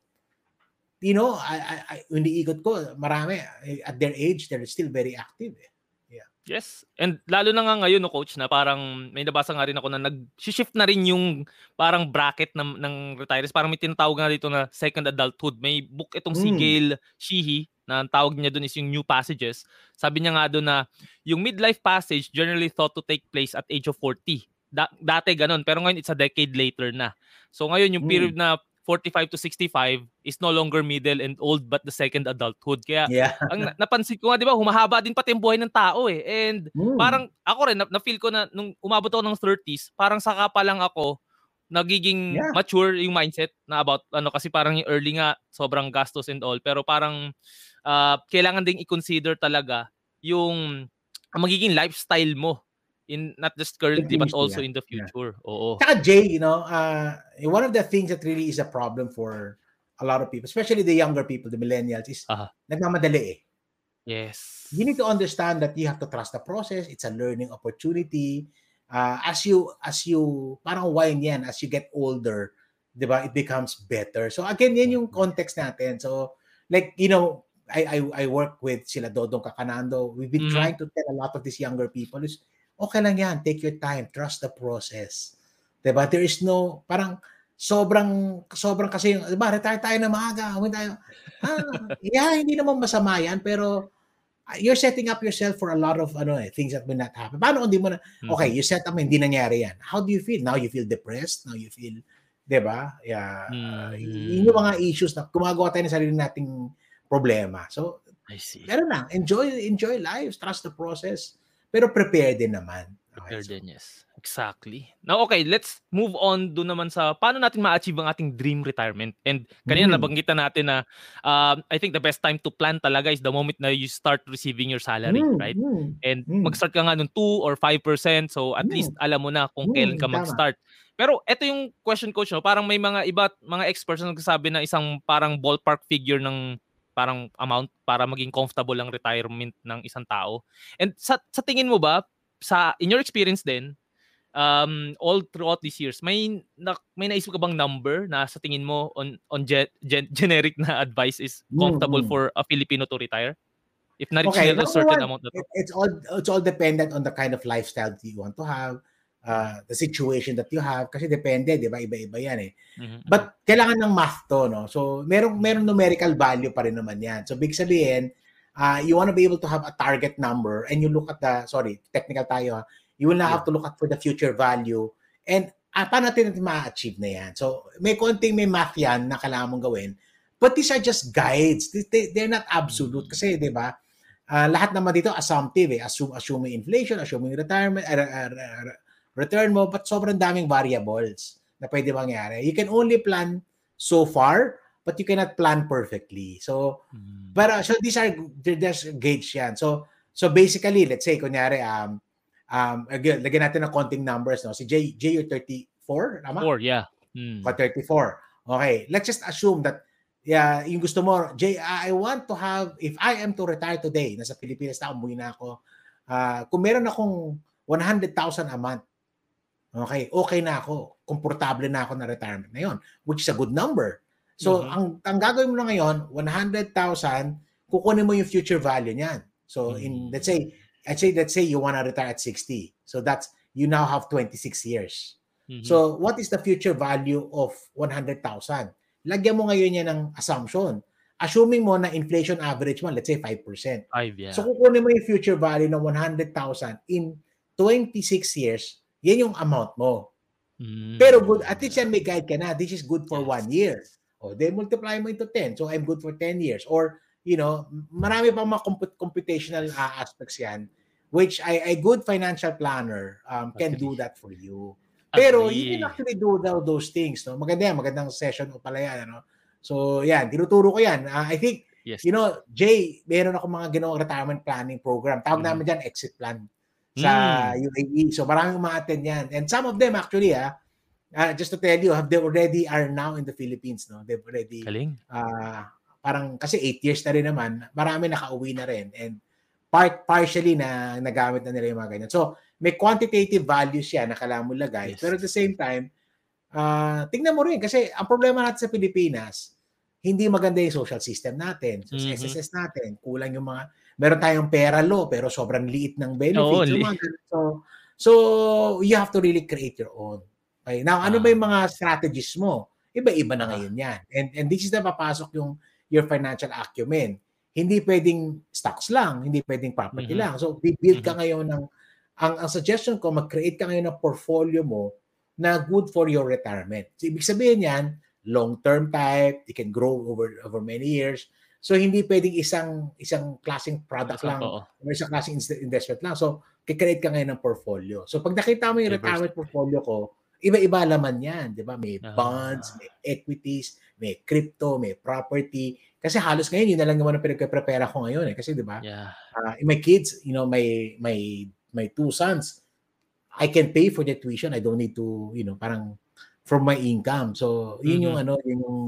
you know, I, I, I iniikot ko, marami, eh, at their age, they're still very active. Eh. Yeah. Yes. And lalo na nga ngayon, no, coach, na parang may nabasa nga rin ako na nag-shift na rin yung parang bracket ng, ng retirees. Parang may tinatawag nga dito na second adulthood. May book itong mm. si hmm. Gail Sheehy na ang tawag niya doon is yung new passages. Sabi niya nga doon na yung midlife passage generally thought to take place at age of 40. Da- dati ganun, pero ngayon it's a decade later na. So ngayon yung hmm. period mm. na 45 to 65 is no longer middle and old but the second adulthood. Kaya yeah. ang napansin ko nga 'di ba, humahaba din pati yung buhay ng tao eh. And mm. parang ako rin na, na feel ko na nung umabot ako ng 30s, parang saka pa lang ako nagiging yeah. mature yung mindset na about ano kasi parang yung early nga sobrang gastos and all pero parang uh, kailangan ding i-consider talaga yung magiging lifestyle mo in not just currently but also yeah. in the future. Yeah. Oo. Jay, you know, uh, one of the things that really is a problem for a lot of people, especially the younger people, the millennials, is uh-huh. nagmamadali eh. Yes. You need to understand that you have to trust the process. It's a learning opportunity. Uh, as you, as you, parang wine yan, as you get older, di ba, it becomes better. So again, yan yung context natin. So, like, you know, I, I, I work with sila Dodong Kakanando. We've been mm-hmm. trying to tell a lot of these younger people is, okay lang yan. Take your time. Trust the process. Diba? There is no, parang, sobrang, sobrang kasi, diba, retire tayo na maaga. Huwag tayo. Ah, yeah, hindi naman masama yan, pero ah, you're setting up yourself for a lot of ano eh, things that will not happen. Paano kung hindi mo na, okay, mm-hmm. you set up, hindi nangyari yan. How do you feel? Now you feel depressed? Now you feel, di ba? Yeah. Uh, yun yung mga issues na gumagawa tayo ng sarili nating problema. So, I see. Pero lang, enjoy, enjoy life, trust the process. Pero prepare din naman. Okay, prepare so. din, yes. Exactly. Now, okay, let's move on do naman sa paano natin ma-achieve ang ating dream retirement. And kanina mm. nabanggit natin na uh, I think the best time to plan talaga is the moment na you start receiving your salary, mm. right? Mm. And mm. mag-start ka nga ng 2 or 5%, so at mm. least alam mo na kung mm. kailan ka mag-start. Pero ito yung question coach, no? parang may mga iba, mga experts na nagsasabi na isang parang ballpark figure ng parang amount para maging comfortable ang retirement ng isang tao. And sa, sa tingin mo ba, sa in your experience din, um, all throughout these years, may na, may naisip ka bang number na sa tingin mo on on ge, gen, generic na advice is comfortable mm-hmm. for a Filipino to retire? If not okay, a certain one, amount na to. It's all it's all dependent on the kind of lifestyle that you want to have, uh, the situation that you have kasi depende, 'di ba? Iba-iba 'yan eh. Mm-hmm. But kailangan ng math to, no? So, merong merong numerical value pa rin naman 'yan. So, big sabihin, uh, you want to be able to have a target number and you look at the sorry, technical tayo, You will now yeah. have to look at for the future value. And uh, paano natin natin ma-achieve na yan? So, may konting may math yan na kailangan mong gawin. But these are just guides. They, they're not absolute. Kasi, di ba, uh, lahat naman dito assumptive eh. Assume, assuming inflation, assuming retirement, uh, uh, uh, return mo, but sobrang daming variables na pwede mangyari. You can only plan so far, but you cannot plan perfectly. So, mm. but uh, so these are there's gauge yan. So, so basically, let's say, kunyari, um, um, again, lagyan natin ng konting numbers, no? Si J, J, you're 34, tama? 4, yeah. Hmm. 34. Okay, let's just assume that yeah, yung gusto mo, Jay, I want to have, if I am to retire today, nasa Pilipinas na, umuwi na ako, uh, kung meron akong 100,000 a month, okay, okay na ako, komportable na ako na retirement na yon, which is a good number. So, mm-hmm. ang, ang gagawin mo na ngayon, 100,000, kukunin mo yung future value niyan. So, mm-hmm. in, let's say, let's say let's say you want to retire at 60 so that's you now have 26 years mm-hmm. so what is the future value of 100,000 lagyan mo ngayon yan ng assumption assuming mo na inflation average mo let's say 5% 5 yeah so kukunin mo yung future value ng 100,000 in 26 years yan yung amount mo mm-hmm. pero good at least yan may guide ka na this is good for yes. one year o oh, then multiply mo into 10 so I'm good for 10 years or you know, marami pang mga comput- computational uh, aspects yan which I, a good financial planner um, can do that for you. Pero Agree. you can actually do those things. No? Maganda yan, magandang session o pala yan. Ano? So yan, tinuturo ko yan. Uh, I think, yes. you know, Jay, meron ako mga ginawang retirement planning program. Tawag mm. namin dyan, exit plan sa mm. UAE. So maraming ma-attend yan. And some of them actually, ah, uh, just to tell you, have they already are now in the Philippines. No? They've already Kaling. Uh, parang kasi 8 years na rin naman, marami nakauwi na rin and part partially na nagamit na nila yung mga ganyan. So, may quantitative values siya na kailangan mo lagay. Yes. Pero at the same time, uh, tingnan mo rin kasi ang problema natin sa Pilipinas, hindi maganda yung social system natin. So, mm-hmm. SSS natin, kulang yung mga meron tayong pera law pero sobrang liit ng benefits. Oh, mga, so, so you have to really create your own. Okay? Now, ano ba yung mga strategies mo? Iba-iba na ngayon yan. And, and this is na papasok yung your financial acumen. Hindi pwedeng stocks lang, hindi pwedeng property mm-hmm. lang. So, build ka mm-hmm. ngayon ng, ang, ang suggestion ko, mag-create ka ngayon ng portfolio mo na good for your retirement. So, ibig sabihin yan, long-term type, it can grow over over many years. So, hindi pwedeng isang isang klaseng product lang o isang klaseng investment lang. So, kikreate ka ngayon ng portfolio. So, pag nakita mo yung retirement portfolio ko, iba-iba laman yan, di ba? May bonds, may equities, may crypto, may property. Kasi halos ngayon, yun na lang naman ang pinagpe-prepare ko ngayon eh. Kasi di ba? Yeah. Uh, my kids, you know, my, my, my two sons, I can pay for the tuition. I don't need to, you know, parang from my income. So, yun mm-hmm. yung ano, yun yung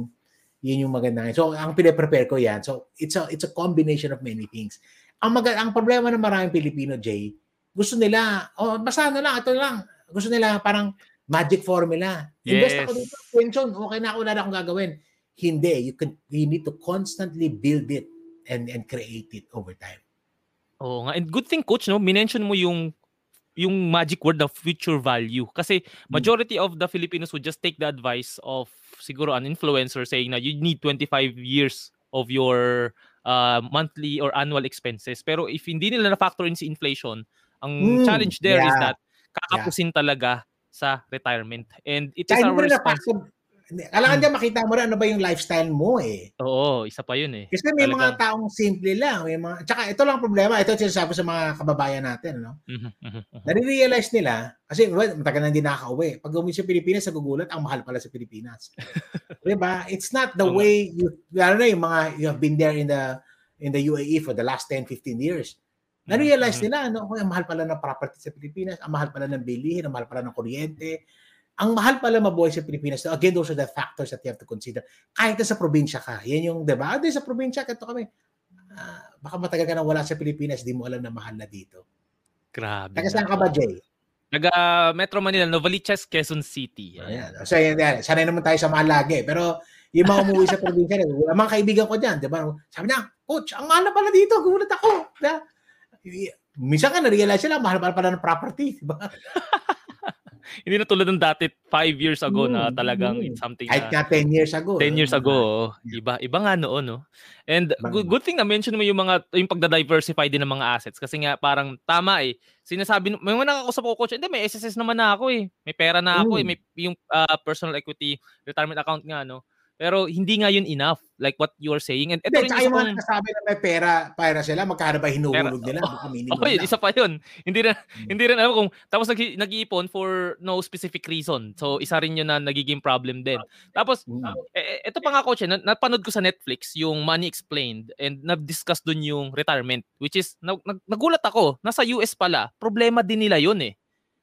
yun yung maganda. So, ang pine-prepare ko yan. So, it's a it's a combination of many things. Ang mag ang problema ng maraming Pilipino, Jay, gusto nila, oh, basta na lang, ito lang. Gusto nila parang magic formula. Invest yes. ako dito, pension, okay na ako, wala na akong gagawin. Hindi, you can you need to constantly build it and and create it over time. Oo nga. And good thing coach no, minention mo yung yung magic word of future value kasi hmm. majority of the Filipinos would just take the advice of siguro an influencer saying na you need 25 years of your uh, monthly or annual expenses. Pero if hindi nila na factor in si inflation, ang mm, challenge there yeah. is that kakapusin yeah. talaga sa retirement. And it is our responsibility. Kailangan hmm. makita mo rin ano ba yung lifestyle mo eh. Oo, isa pa yun eh. Kasi may Talagang... mga taong simple lang. May mga... Tsaka ito lang problema. Ito sinasabi sa mga kababayan natin. No? Mm-hmm. mm-hmm. Nare-realize nila, kasi well, matagal na hindi nakaka-uwi. Pag umuwi sa Pilipinas, sa gugulat, ang mahal pala sa Pilipinas. diba? It's not the way you, lalo na yung mga, you have been there in the in the UAE for the last 10, 15 years. Mm-hmm. Na-realize mm-hmm. nila, no, ang mahal pala ng property sa Pilipinas, ang mahal pala ng bilihin, ang mahal pala ng kuryente, ang mahal pala mabuhay sa Pilipinas. So again, those are the factors that you have to consider. Kahit sa probinsya ka. Yan yung, di ba? Ah, sa probinsya, kato kami. Uh, baka matagal ka na wala sa Pilipinas, di mo alam na mahal na dito. Grabe. Taga saan ka ba, Jay? Taga Metro Manila, Novaliches, Quezon City. Ayan. So, yan, yan. Sanay naman tayo sa mahal lagi. Pero yung mga umuwi sa probinsya, wala mga kaibigan ko dyan, di ba? Sabi niya, Coach, ang mahal na pala dito. Gulat ako. Diba? Minsan ka na-realize sila, mahal pala pala ng property. Di ba? hindi na tulad ng dati 5 years ago mm, na talagang mm. it's something Kahit na 10 years ago. 10 years ago, iba iba nga noon, no. And good, good thing na mention mo yung mga yung pagda-diversify din ng mga assets kasi nga parang tama eh. Sinasabi may mga nakakausap ko coach, hindi may SSS naman na ako eh. May pera na ako eh, mm. eh, may yung uh, personal equity retirement account nga no. Pero hindi nga yun enough, like what you are saying. And ito rin yung mga nasabi na may pera, pera sila, magkano ba hinuhulog nila? Baka minimum oh, yun, isa pa yun. Hindi rin, hmm. hindi rin alam kung, tapos nag, nag-iipon for no specific reason. So, isa rin yun na nagiging problem din. Tapos, hmm. eh, ito pa nga coach, eh, napanood ko sa Netflix yung Money Explained and na-discuss dun yung retirement, which is, nag, nagulat ako, nasa US pala, problema din nila yun eh.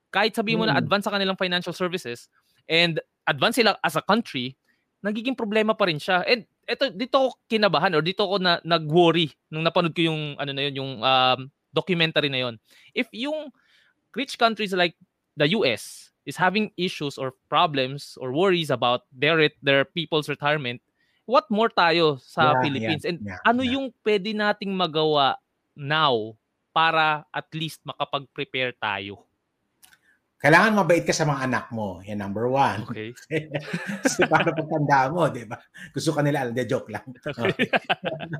Kahit sabihin mo hmm. na advance sa kanilang financial services, and advance sila as a country, nagiging problema pa rin siya. And eto dito ako kinabahan or dito ako na nag-worry nung napanood ko yung ano na yun, yung um, documentary na yun. If yung rich countries like the US is having issues or problems or worries about their their people's retirement, what more tayo sa yeah, Philippines? Yeah, And yeah, ano yeah. yung pwede nating magawa now para at least makapag-prepare tayo? Kailangan mabait ka sa mga anak mo. Yan number one. Okay. Kasi para pagtanda mo, di ba? Gusto ka nila, alam, joke lang. Okay.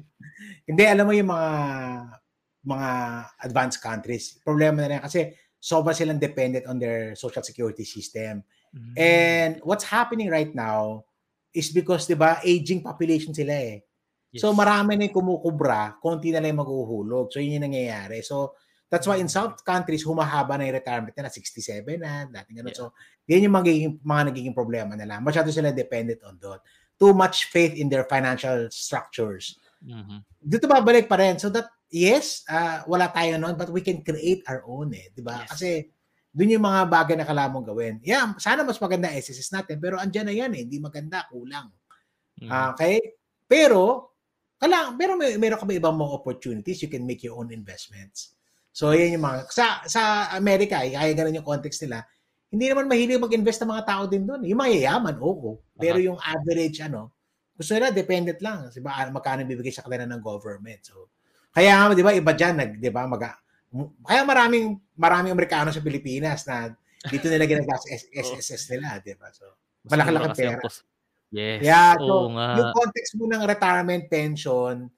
Hindi, alam mo yung mga mga advanced countries. Problema na rin kasi sobra silang dependent on their social security system. Mm-hmm. And what's happening right now is because, di ba, aging population sila eh. Yes. So marami na yung kumukubra, konti na lang yung maghuhulog. So yun yung nangyayari. So That's why in South countries, humahaba na yung retirement na 67 na, dating ano. Yeah. So, yan yung magiging, mga nagiging problema nila. Masyado sila dependent on that. Too much faith in their financial structures. Mm-hmm. Dito babalik pa rin. So that, yes, uh, wala tayo noon, but we can create our own eh. Di ba? Yes. Kasi, doon yung mga bagay na kailangan gawin. Yeah, sana mas maganda SSS natin, pero andyan na yan eh. Hindi maganda, kulang. Mm-hmm. Okay? Pero, kailangan, pero may, meron ka ba ibang mga opportunities? You can make your own investments. So, yan yung mga, sa, sa Amerika, eh, kaya ganun yung context nila, hindi naman mahilig mag-invest ng mga tao din doon. Yung mayayaman, oo. Pero yung average, ano, gusto nila, dependent lang. Diba, magkano bibigay sa kanila ng government. So, kaya, di ba, iba dyan, nag, di ba, mag, kaya maraming, maraming Amerikano sa Pilipinas na dito nila ginagas SSS nila, di ba? So, malaki-laki pera. Yes. Yeah, so, nga. yung context mo ng retirement pension,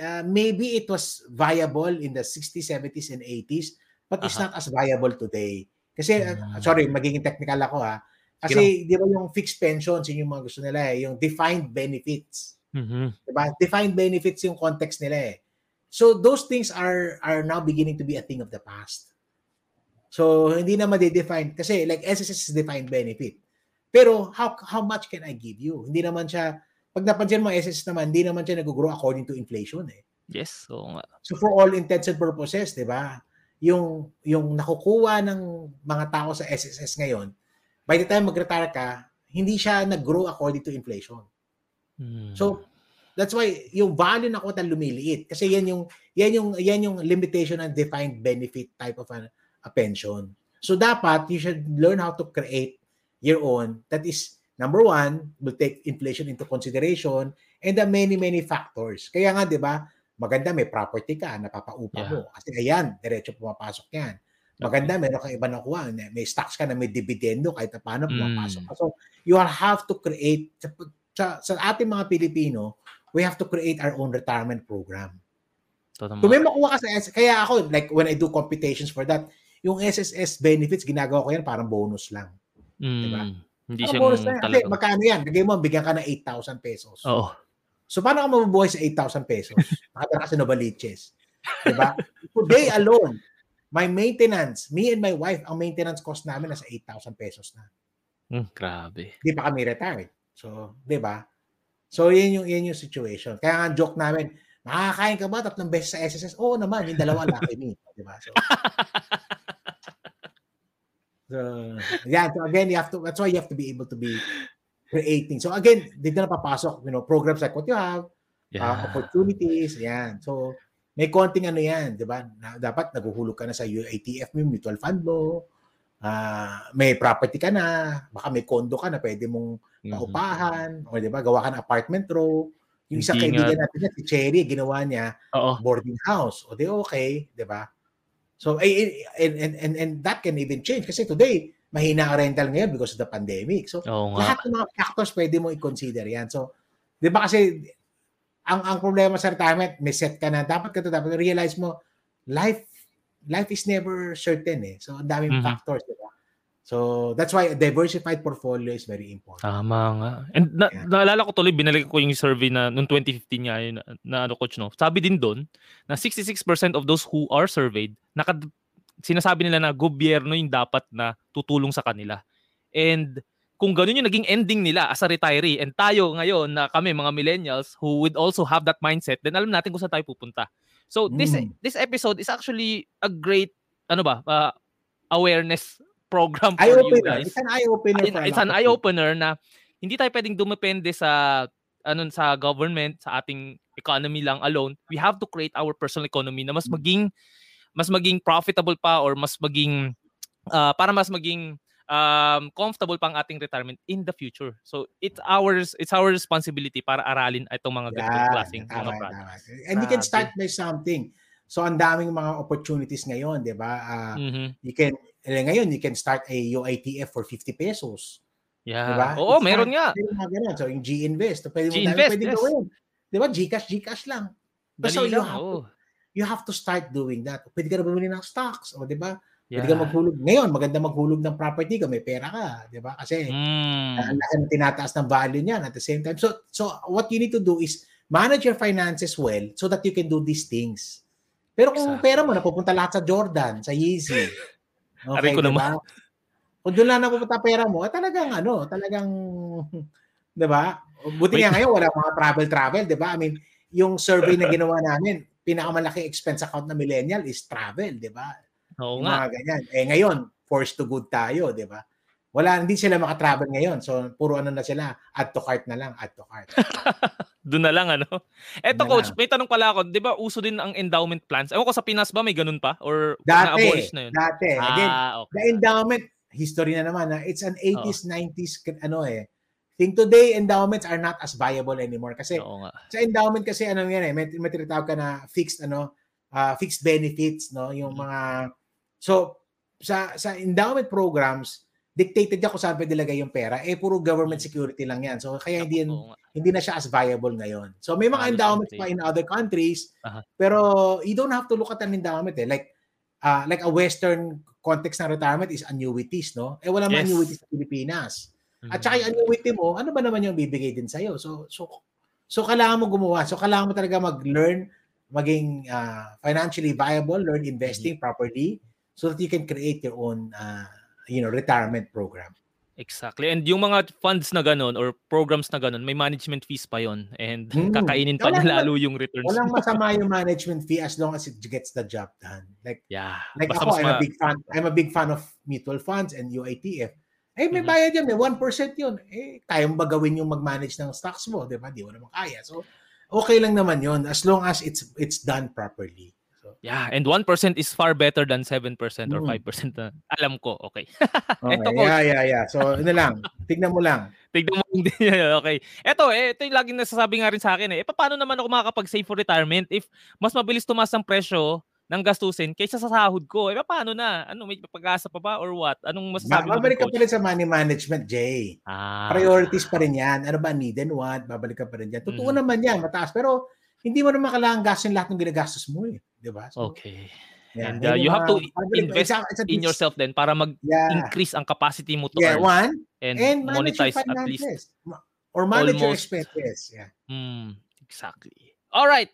uh, maybe it was viable in the 60s, 70s, and 80s, but uh-huh. it's not as viable today. Kasi, uh, sorry, magiging technical ako ha. Kasi, di ba yung fixed pensions, yun yung mga gusto nila eh, yung defined benefits. Mm-hmm. Di ba? Defined benefits yung context nila eh. So, those things are are now beginning to be a thing of the past. So, hindi na ma-define. Kasi, like, SSS is defined benefit. Pero, how how much can I give you? Hindi naman siya, pag napansin mo, SS naman, hindi naman siya nag-grow according to inflation eh. Yes, oo nga. So for all intents and purposes, di ba? Yung, yung nakukuha ng mga tao sa SSS ngayon, by the time mag-retire ka, hindi siya nag-grow according to inflation. Hmm. So, that's why yung value na quota lumiliit kasi yan yung yan yung yan yung limitation and defined benefit type of a, a pension. So dapat you should learn how to create your own that is Number one, will take inflation into consideration and the many, many factors. Kaya nga, di ba, maganda may property ka, napapaupa yeah. mo. Kasi ayan, diretso pumapasok yan. Maganda, meron kang iba nakuha. May stocks ka na may dividendo kahit na paano pumapasok. Mm. So, you have to create, sa, sa, sa ating mga Pilipino, we have to create our own retirement program. Totoo Kung may makuha ka sa S, kaya ako, like when I do computations for that, yung SSS benefits, ginagawa ko yan parang bonus lang. Mm. Diba? Hindi siya bonus na, talaga. magkano yan? Bigay mo, bigyan ka ng 8,000 pesos. Oo. So, paano ka mabubuhay sa 8,000 pesos? Nakatara ka sa Novaliches. Diba? Today alone, my maintenance, me and my wife, ang maintenance cost namin nasa 8,000 pesos na. Mm, grabe. Di pa kami retired. So, di ba? So, yan yung, yan yung situation. Kaya nga joke namin, makakain ka ba tatlong beses sa SSS? Oo naman, yung dalawa lucky me. Di ba? So, so, yeah. So again, you have to, that's why you have to be able to be creating. So again, dito na papasok, you know, programs like what you have, uh, yeah. uh, opportunities, yan. So, may konting ano yan, di ba? Na, dapat naguhulog ka na sa UATF mo, mutual fund mo, uh, may property ka na, baka may condo ka na pwede mong mm-hmm. paupahan, mm-hmm. o di ba, gawa ka ng apartment row. Yung isang kaibigan natin si Cherry, ginawa niya Oo. boarding house. O di okay, di ba? So, and, and, and, and that can even change kasi today, mahina ang rental ngayon because of the pandemic. So, Oo lahat ng mga factors pwede mo i-consider yan. So, di ba kasi ang ang problema sa retirement, may set ka na. Dapat ka to, dapat realize mo, life life is never certain eh. So, ang daming mm-hmm. factors, di ba? So, that's why a diversified portfolio is very important. Tama nga. And na, yeah. naalala ko tuloy, binalik ko yung survey na noong 2015 nga yun, na, na ano coach, no? Sabi din doon na 66% of those who are surveyed, naka, sinasabi nila na gobyerno yung dapat na tutulong sa kanila. And kung ganun yung naging ending nila as a retiree and tayo ngayon na kami mga millennials who would also have that mindset, then alam natin kung saan tayo pupunta. So this mm. this episode is actually a great ano ba, uh, awareness program for you guys. It's an eye-opener. It's an eye-opener na hindi tayo pwedeng dumepende sa ano sa government, sa ating economy lang alone. We have to create our personal economy na mas maging mas maging profitable pa or mas maging uh, para mas maging um, comfortable pang ating retirement in the future. So it's ours it's our responsibility para aralin itong mga ganitong klaseng mga projects. And you can start by something. So ang daming mga opportunities ngayon, 'di ba? Uh, mm-hmm. You can eh, ngayon you can start a UITF for 50 pesos. Yeah. Diba? Oo, It's meron nga. Mga So yung G-Invest, pwede mo G-Invest, pwede yes. gawin. 'Di ba? GCash, GCash lang. Dali so you have, oh. to, you have to start doing that. Pwede ka na bumili ng stocks, o 'di ba? Yeah. Pwede ka maghulog. Ngayon, maganda maghulog ng property kung may pera ka, 'di ba? Kasi mm. ng tinataas ng value niyan at the same time. So so what you need to do is manage your finances well so that you can do these things. Pero kung exactly. pera mo napupunta lahat sa Jordan, sa Yeezy. Okay, ko diba? naman. Kung doon lang napupunta pera mo, eh, talagang ano, talagang 'di ba? Buti nga ngayon wala mga travel travel, 'di ba? I mean, yung survey na ginawa namin, pinakamalaking expense account na millennial is travel, 'di ba? Oo nga. Mga ganyan. Eh ngayon, forced to good tayo, di ba? Wala, hindi sila makatravel ngayon. So, puro ano na sila, add to cart na lang, add to cart. Doon na lang, ano? Eto, Doon coach, lang. may tanong pala ako. Di ba, uso din ang endowment plans? Ewan ko sa Pinas ba, may ganun pa? Or dati, na yun? Dati. Ah, Again, okay. the endowment, history na naman, ha? it's an 80s, oh. 90s, ano eh. Think today, endowments are not as viable anymore. Kasi sa endowment kasi, ano yan eh, may, may tinatawag ka na fixed, ano, uh, fixed benefits, no? Yung mm-hmm. mga So, sa sa endowment programs, dictated niya kung saan pwede ilagay yung pera. Eh, puro government security lang yan. So, kaya hindi, hindi na siya as viable ngayon. So, may mga endowments pa in other countries, uh-huh. pero you don't have to look at an endowment eh. Like, uh, like a Western context ng retirement is annuities, no? Eh, wala yes. annuities sa Pilipinas. Mm-hmm. At saka yung annuity mo, ano ba naman yung bibigay din sa'yo? So, so, so kailangan mo gumawa. So, kailangan mo talaga mag-learn, maging uh, financially viable, learn investing mm-hmm. properly, so that you can create your own uh, you know retirement program. Exactly. And yung mga funds na ganun or programs na ganun, may management fees pa yon and hmm. kakainin pa niya lalo yung returns. Walang masama yung management fee as long as it gets the job done. Like yeah. Like Basta ako, I'm ma- a big fan. I'm a big fan of mutual funds and UITF. Eh, may mm-hmm. bayad yan. May 1% yun. Eh, kaya mo ba gawin yung mag-manage ng stocks mo? Di ba? Di mo naman kaya. So, okay lang naman yun as long as it's it's done properly. Yeah, and 1% is far better than 7% or 5% mm. na alam ko. Okay. okay. Ito, coach. Yeah, yeah, yeah. So, ano lang, tignan mo lang. tignan mo hindi. okay. Ito, eh, ito yung laging nasasabi nga rin sa akin eh. eh paano naman ako makakapag-save for retirement if mas mabilis tumaas ang presyo ng gastusin kaysa sa sahod ko. Eh, paano na? Ano, may pag-asa pa ba or what? Anong masasabi mo? Babalik ka pa rin sa money management, Jay. Ah. Priorities pa rin yan. Ano ba, need and want? Babalik ka pa rin yan. Totoo mm. naman yan, mataas. Pero hindi mo naman kailangan gastin lahat ng ginagastos mo eh. Di ba? So, okay. Yeah. And uh, you have to invest it's a, it's a in yourself then para mag-increase yeah. ang capacity mo to yeah, earn. One, and, and monetize at least. Or manage almost, your expenses. Yeah. Mm, exactly. All right.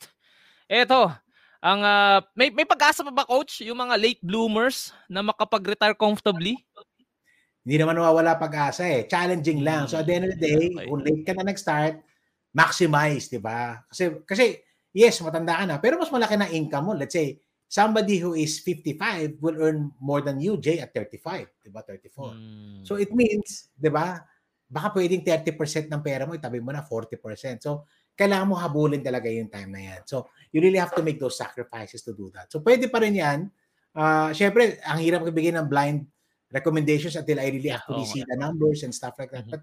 Ito, ang uh, may may pag-asa pa ba coach yung mga late bloomers na makapag-retire comfortably? Hindi naman nawawala pag-asa eh. Challenging lang. So at the end of the day, okay. kung late ka na nag-start, maximize, 'di ba? Kasi kasi yes, matanda ka na, pero mas malaki na income mo. Let's say somebody who is 55 will earn more than you, Jay, at 35, 'di ba? 34. Mm. So it means, 'di ba? Baka pwedeng 30% ng pera mo itabi mo na 40%. So kailangan mo habulin talaga yung time na yan. So you really have to make those sacrifices to do that. So pwede pa rin yan. Uh, Siyempre, ang hirap ibigay ng blind recommendations until I really actually oh, see the numbers and stuff like that. Mm-hmm. But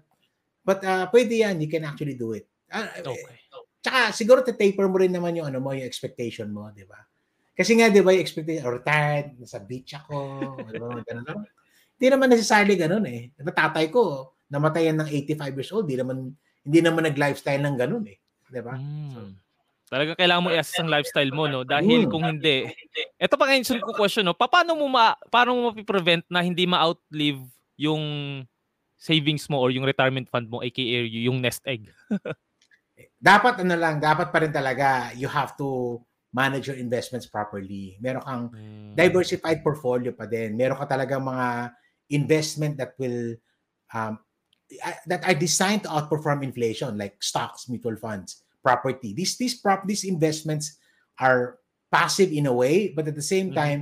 but uh, pwede yan. You can actually do it. Uh, okay. Tsaka siguro te-taper mo rin naman yung ano mo, yung expectation mo, di ba? Kasi nga, di ba, yung expectation, oh, retired, nasa beach ako, di ba, ganun. Hindi naman necessarily ganun eh. Natatay ko, namatay yan ng 85 years old, hindi naman, hindi naman nag-lifestyle ng ganun eh. Di ba? Mm. So, Talaga kailangan mo i-assess ang lifestyle mo, no? Dahil mm. kung hindi, ito pa ngayon sunod ko question, no? Paano mo ma paano mo mapi-prevent na hindi ma-outlive yung savings mo or yung retirement fund mo aka yung nest egg? dapat ano lang, dapat pa rin talaga you have to manage your investments properly. Meron kang mm. diversified portfolio pa din. Meron ka talaga mga investment that will um, that are designed to outperform inflation like stocks, mutual funds, property. These these prop these investments are passive in a way, but at the same mm. time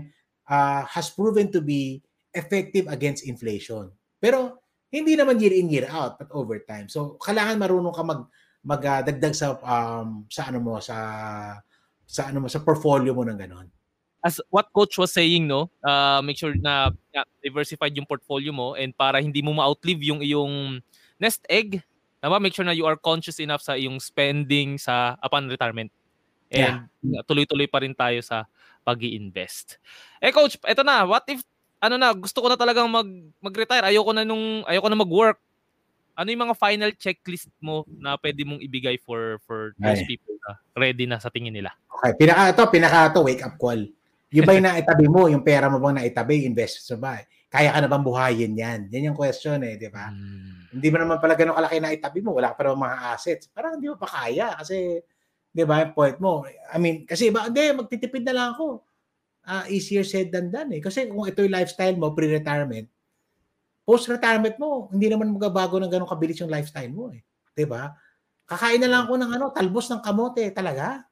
uh, has proven to be effective against inflation. Pero hindi naman year in year out but over time. So kailangan marunong ka mag magdagdag uh, sa um, sa ano mo sa sa ano mo sa portfolio mo ng ganon. As what coach was saying no, uh, make sure na yeah, diversified yung portfolio mo and para hindi mo ma-outlive yung iyong nest egg, tama make sure na you are conscious enough sa iyong spending sa upon retirement. And yeah. tuloy-tuloy pa rin tayo sa pag-i-invest. Eh coach, eto na, what if ano na, gusto ko na talagang mag mag-retire, ayoko na nung ayoko na mag-work ano yung mga final checklist mo na pwede mong ibigay for for those Ay. people na ready na sa tingin nila? Okay, pinaka to, pinaka to wake up call. Yung ba yung naitabi mo, yung pera mo bang naitabi, invest sa ba? Kaya ka na bang buhayin yan? Yan yung question eh, di ba? Hmm. Hindi mo naman pala ganun kalaki na itabi mo, wala ka pa mga assets. Parang hindi mo pa kaya kasi, di ba, yung point mo. I mean, kasi ba, hindi, magtitipid na lang ako. Uh, easier said than done eh. Kasi kung ito yung lifestyle mo, pre-retirement, post-retirement mo, hindi naman magbabago ng ganong kabilis yung lifestyle mo eh. ba? Kakain na lang ako ng ano, talbos ng kamote, talaga.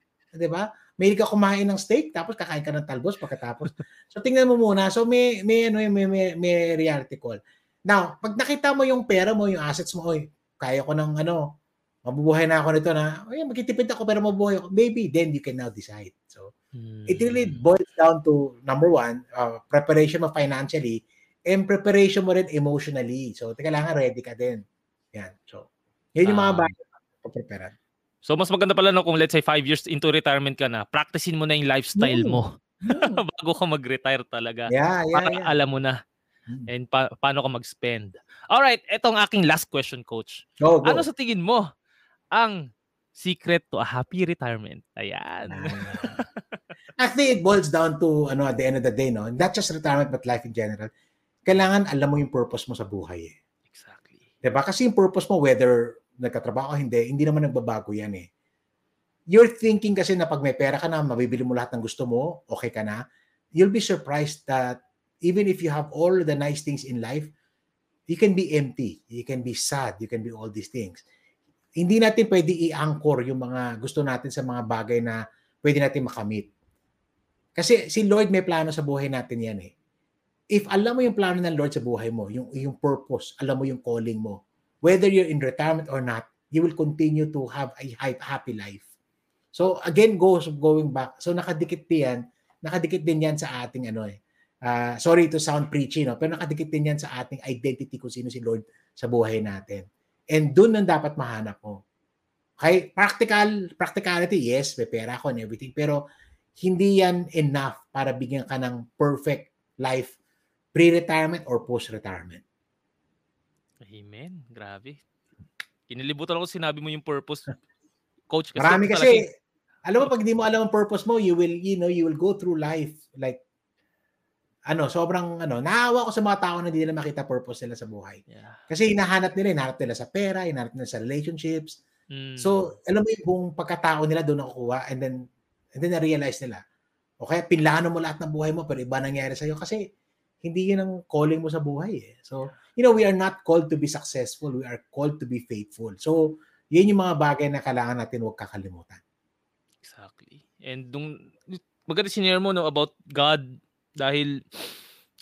ba? May ka kumain ng steak tapos kakain ka ng talbos pagkatapos. So tingnan mo muna. So may may ano may may, may reality call. Now, pag nakita mo yung pera mo, yung assets mo, oy, kaya ko ng ano, mabubuhay na ako nito na, oy, magtitipid ako pero mabubuhay ako. Maybe then you can now decide. So, hmm. it really hmm. boils down to number one, uh, preparation mo financially and preparation mo rin emotionally. So, kailangan ready ka din. Yan. So, yun yung mga um, bagay na prepare So, mas maganda pala no, kung let's say five years into retirement ka na, practicein mo na yung lifestyle mo mm. bago ka mag-retire talaga. Yeah, yeah, para yeah. alam mo na mm. and pa- paano ka mag-spend. Alright, etong aking last question, Coach. Go, go. Ano sa tingin mo ang secret to a happy retirement? Ayan. Actually, it boils down to, ano, at the end of the day, no? not just retirement, but life in general kailangan alam mo yung purpose mo sa buhay eh. Exactly. 'Di ba? Kasi yung purpose mo whether nagkatrabaho ka hindi, hindi naman nagbabago 'yan eh. You're thinking kasi na pag may pera ka na, mabibili mo lahat ng gusto mo, okay ka na. You'll be surprised that even if you have all the nice things in life, you can be empty, you can be sad, you can be all these things. Hindi natin pwede i-anchor yung mga gusto natin sa mga bagay na pwede natin makamit. Kasi si Lord may plano sa buhay natin yan eh if alam mo yung plano ng Lord sa buhay mo, yung, yung purpose, alam mo yung calling mo, whether you're in retirement or not, you will continue to have a happy life. So again, goes going back. So nakadikit din nakadikit din yan sa ating ano eh. Uh, sorry to sound preachy, no? pero nakadikit din yan sa ating identity kung sino si Lord sa buhay natin. And doon nang dapat mahanap mo. Okay, practical, practicality, yes, may pera ako and everything, pero hindi yan enough para bigyan ka ng perfect life pre-retirement or post-retirement. Amen. Grabe. Kinilibutan ako sinabi mo yung purpose. Coach, kasi Marami kasi, talaga... alam mo, pag hindi mo alam ang purpose mo, you will, you know, you will go through life like ano, sobrang ano, naawa ko sa mga tao na hindi nila makita purpose nila sa buhay. Yeah. Kasi hinahanap nila, hinahanap nila sa pera, hinahanap nila sa relationships. Mm. So, alam mo yung buong pagkatao nila doon nakukuha and then and then na-realize nila. O kaya pinlano mo lahat ng buhay mo pero iba nangyari sa'yo kasi hindi yun ang calling mo sa buhay eh. So, you know, we are not called to be successful. We are called to be faithful. So, yun yung mga bagay na kailangan natin huwag kakalimutan. Exactly. And nung maganda sinare mo no about God dahil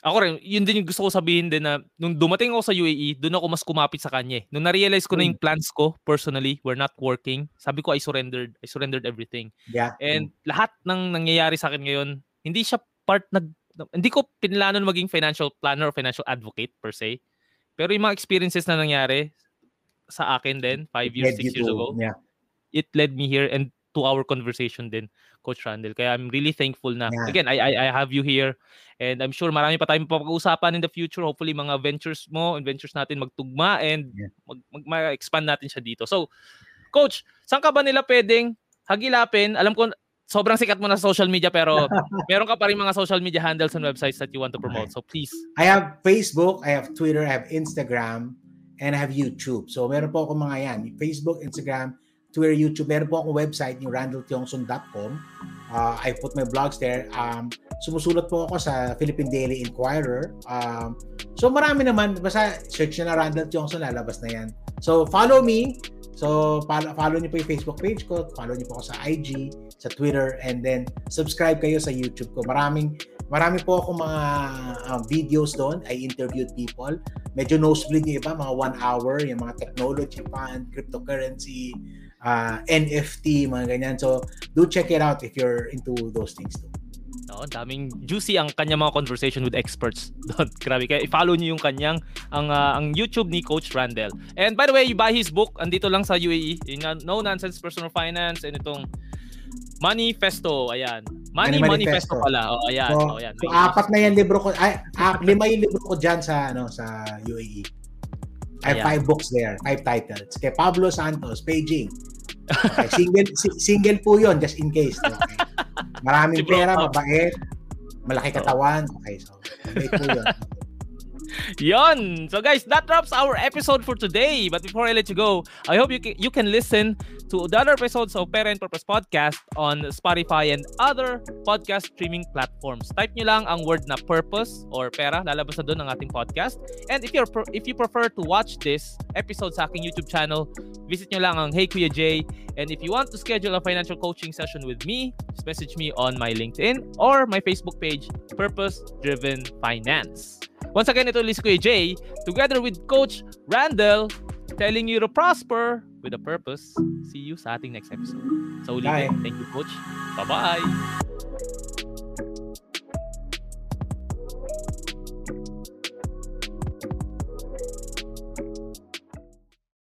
ako rin, yun din yung gusto ko sabihin din na nung dumating ako sa UAE, doon ako mas kumapit sa kanya. Eh. Nung na-realize ko na yung hmm. plans ko personally were not working, sabi ko I surrendered. I surrendered everything. Yeah. And mm. lahat ng nangyayari sa akin ngayon, hindi siya part nag hindi ko pinlano na maging financial planner or financial advocate per se. Pero yung mga experiences na nangyari sa akin din, five years, six years to, ago, yeah. it led me here and to our conversation din, Coach Randall. Kaya I'm really thankful na, yeah. again, I, I, I have you here and I'm sure marami pa tayong papag-uusapan in the future. Hopefully, mga ventures mo and ventures natin magtugma and yeah. mag, mag, mag-expand natin siya dito. So, Coach, saan ka ba nila pwedeng hagilapin? Alam ko, sobrang sikat mo na sa social media pero meron ka pa rin mga social media handles and websites that you want to promote. So please. I have Facebook, I have Twitter, I have Instagram, and I have YouTube. So meron po ako mga yan. Facebook, Instagram, Twitter, YouTube. Meron po akong website, yung randalltiongson.com. Uh, I put my blogs there. Um, sumusulat po ako sa Philippine Daily Inquirer. Um, so marami naman, basta search na na Randall Tiongson, lalabas na yan. So follow me. So follow, follow niyo po yung Facebook page ko, follow niyo po ako sa IG, sa Twitter, and then subscribe kayo sa YouTube ko. Maraming Marami po ako mga uh, videos doon. I interviewed people. Medyo nosebleed yung iba, mga one hour, yung mga technology fund, cryptocurrency, uh, NFT, mga ganyan. So, do check it out if you're into those things too. No, daming juicy ang kanya mga conversation with experts doon. Grabe. Kaya i-follow niyo yung kanyang ang uh, ang YouTube ni Coach Randall. And by the way, you buy his book andito lang sa UAE. Yung No Nonsense Personal Finance and itong Manifesto. Ayan. Money, Money Manifesto. Manifesto pala. Oh, ayan. So, oh, ayan. So, apat na yan libro ko. Ay, ah, lima yung libro ko diyan sa ano sa UAE. I have Ayan. five books there, five titles. Kay Pablo Santos, Beijing. Okay, single si, single po 'yon just in case. Okay. Maraming pera, mabait, malaki katawan. Okay, so mabait po 'yon. Yon. So guys, that wraps our episode for today. But before I let you go, I hope you can, you can listen to the other episodes of Parent Purpose Podcast on Spotify and other podcast streaming platforms. Type nyo lang ang word na purpose or pera, lalabas na doon ang ating podcast. And if you if you prefer to watch this episode sa aking YouTube channel, visit nyo lang ang Hey Kuya J. And if you want to schedule a financial coaching session with me, just message me on my LinkedIn or my Facebook page, Purpose Driven Finance. Once again, ito is Kuya Jay, together with Coach Randall, telling you to prosper with a purpose. See you sa ating next episode. Sa ulitin, thank you, Coach. Bye-bye!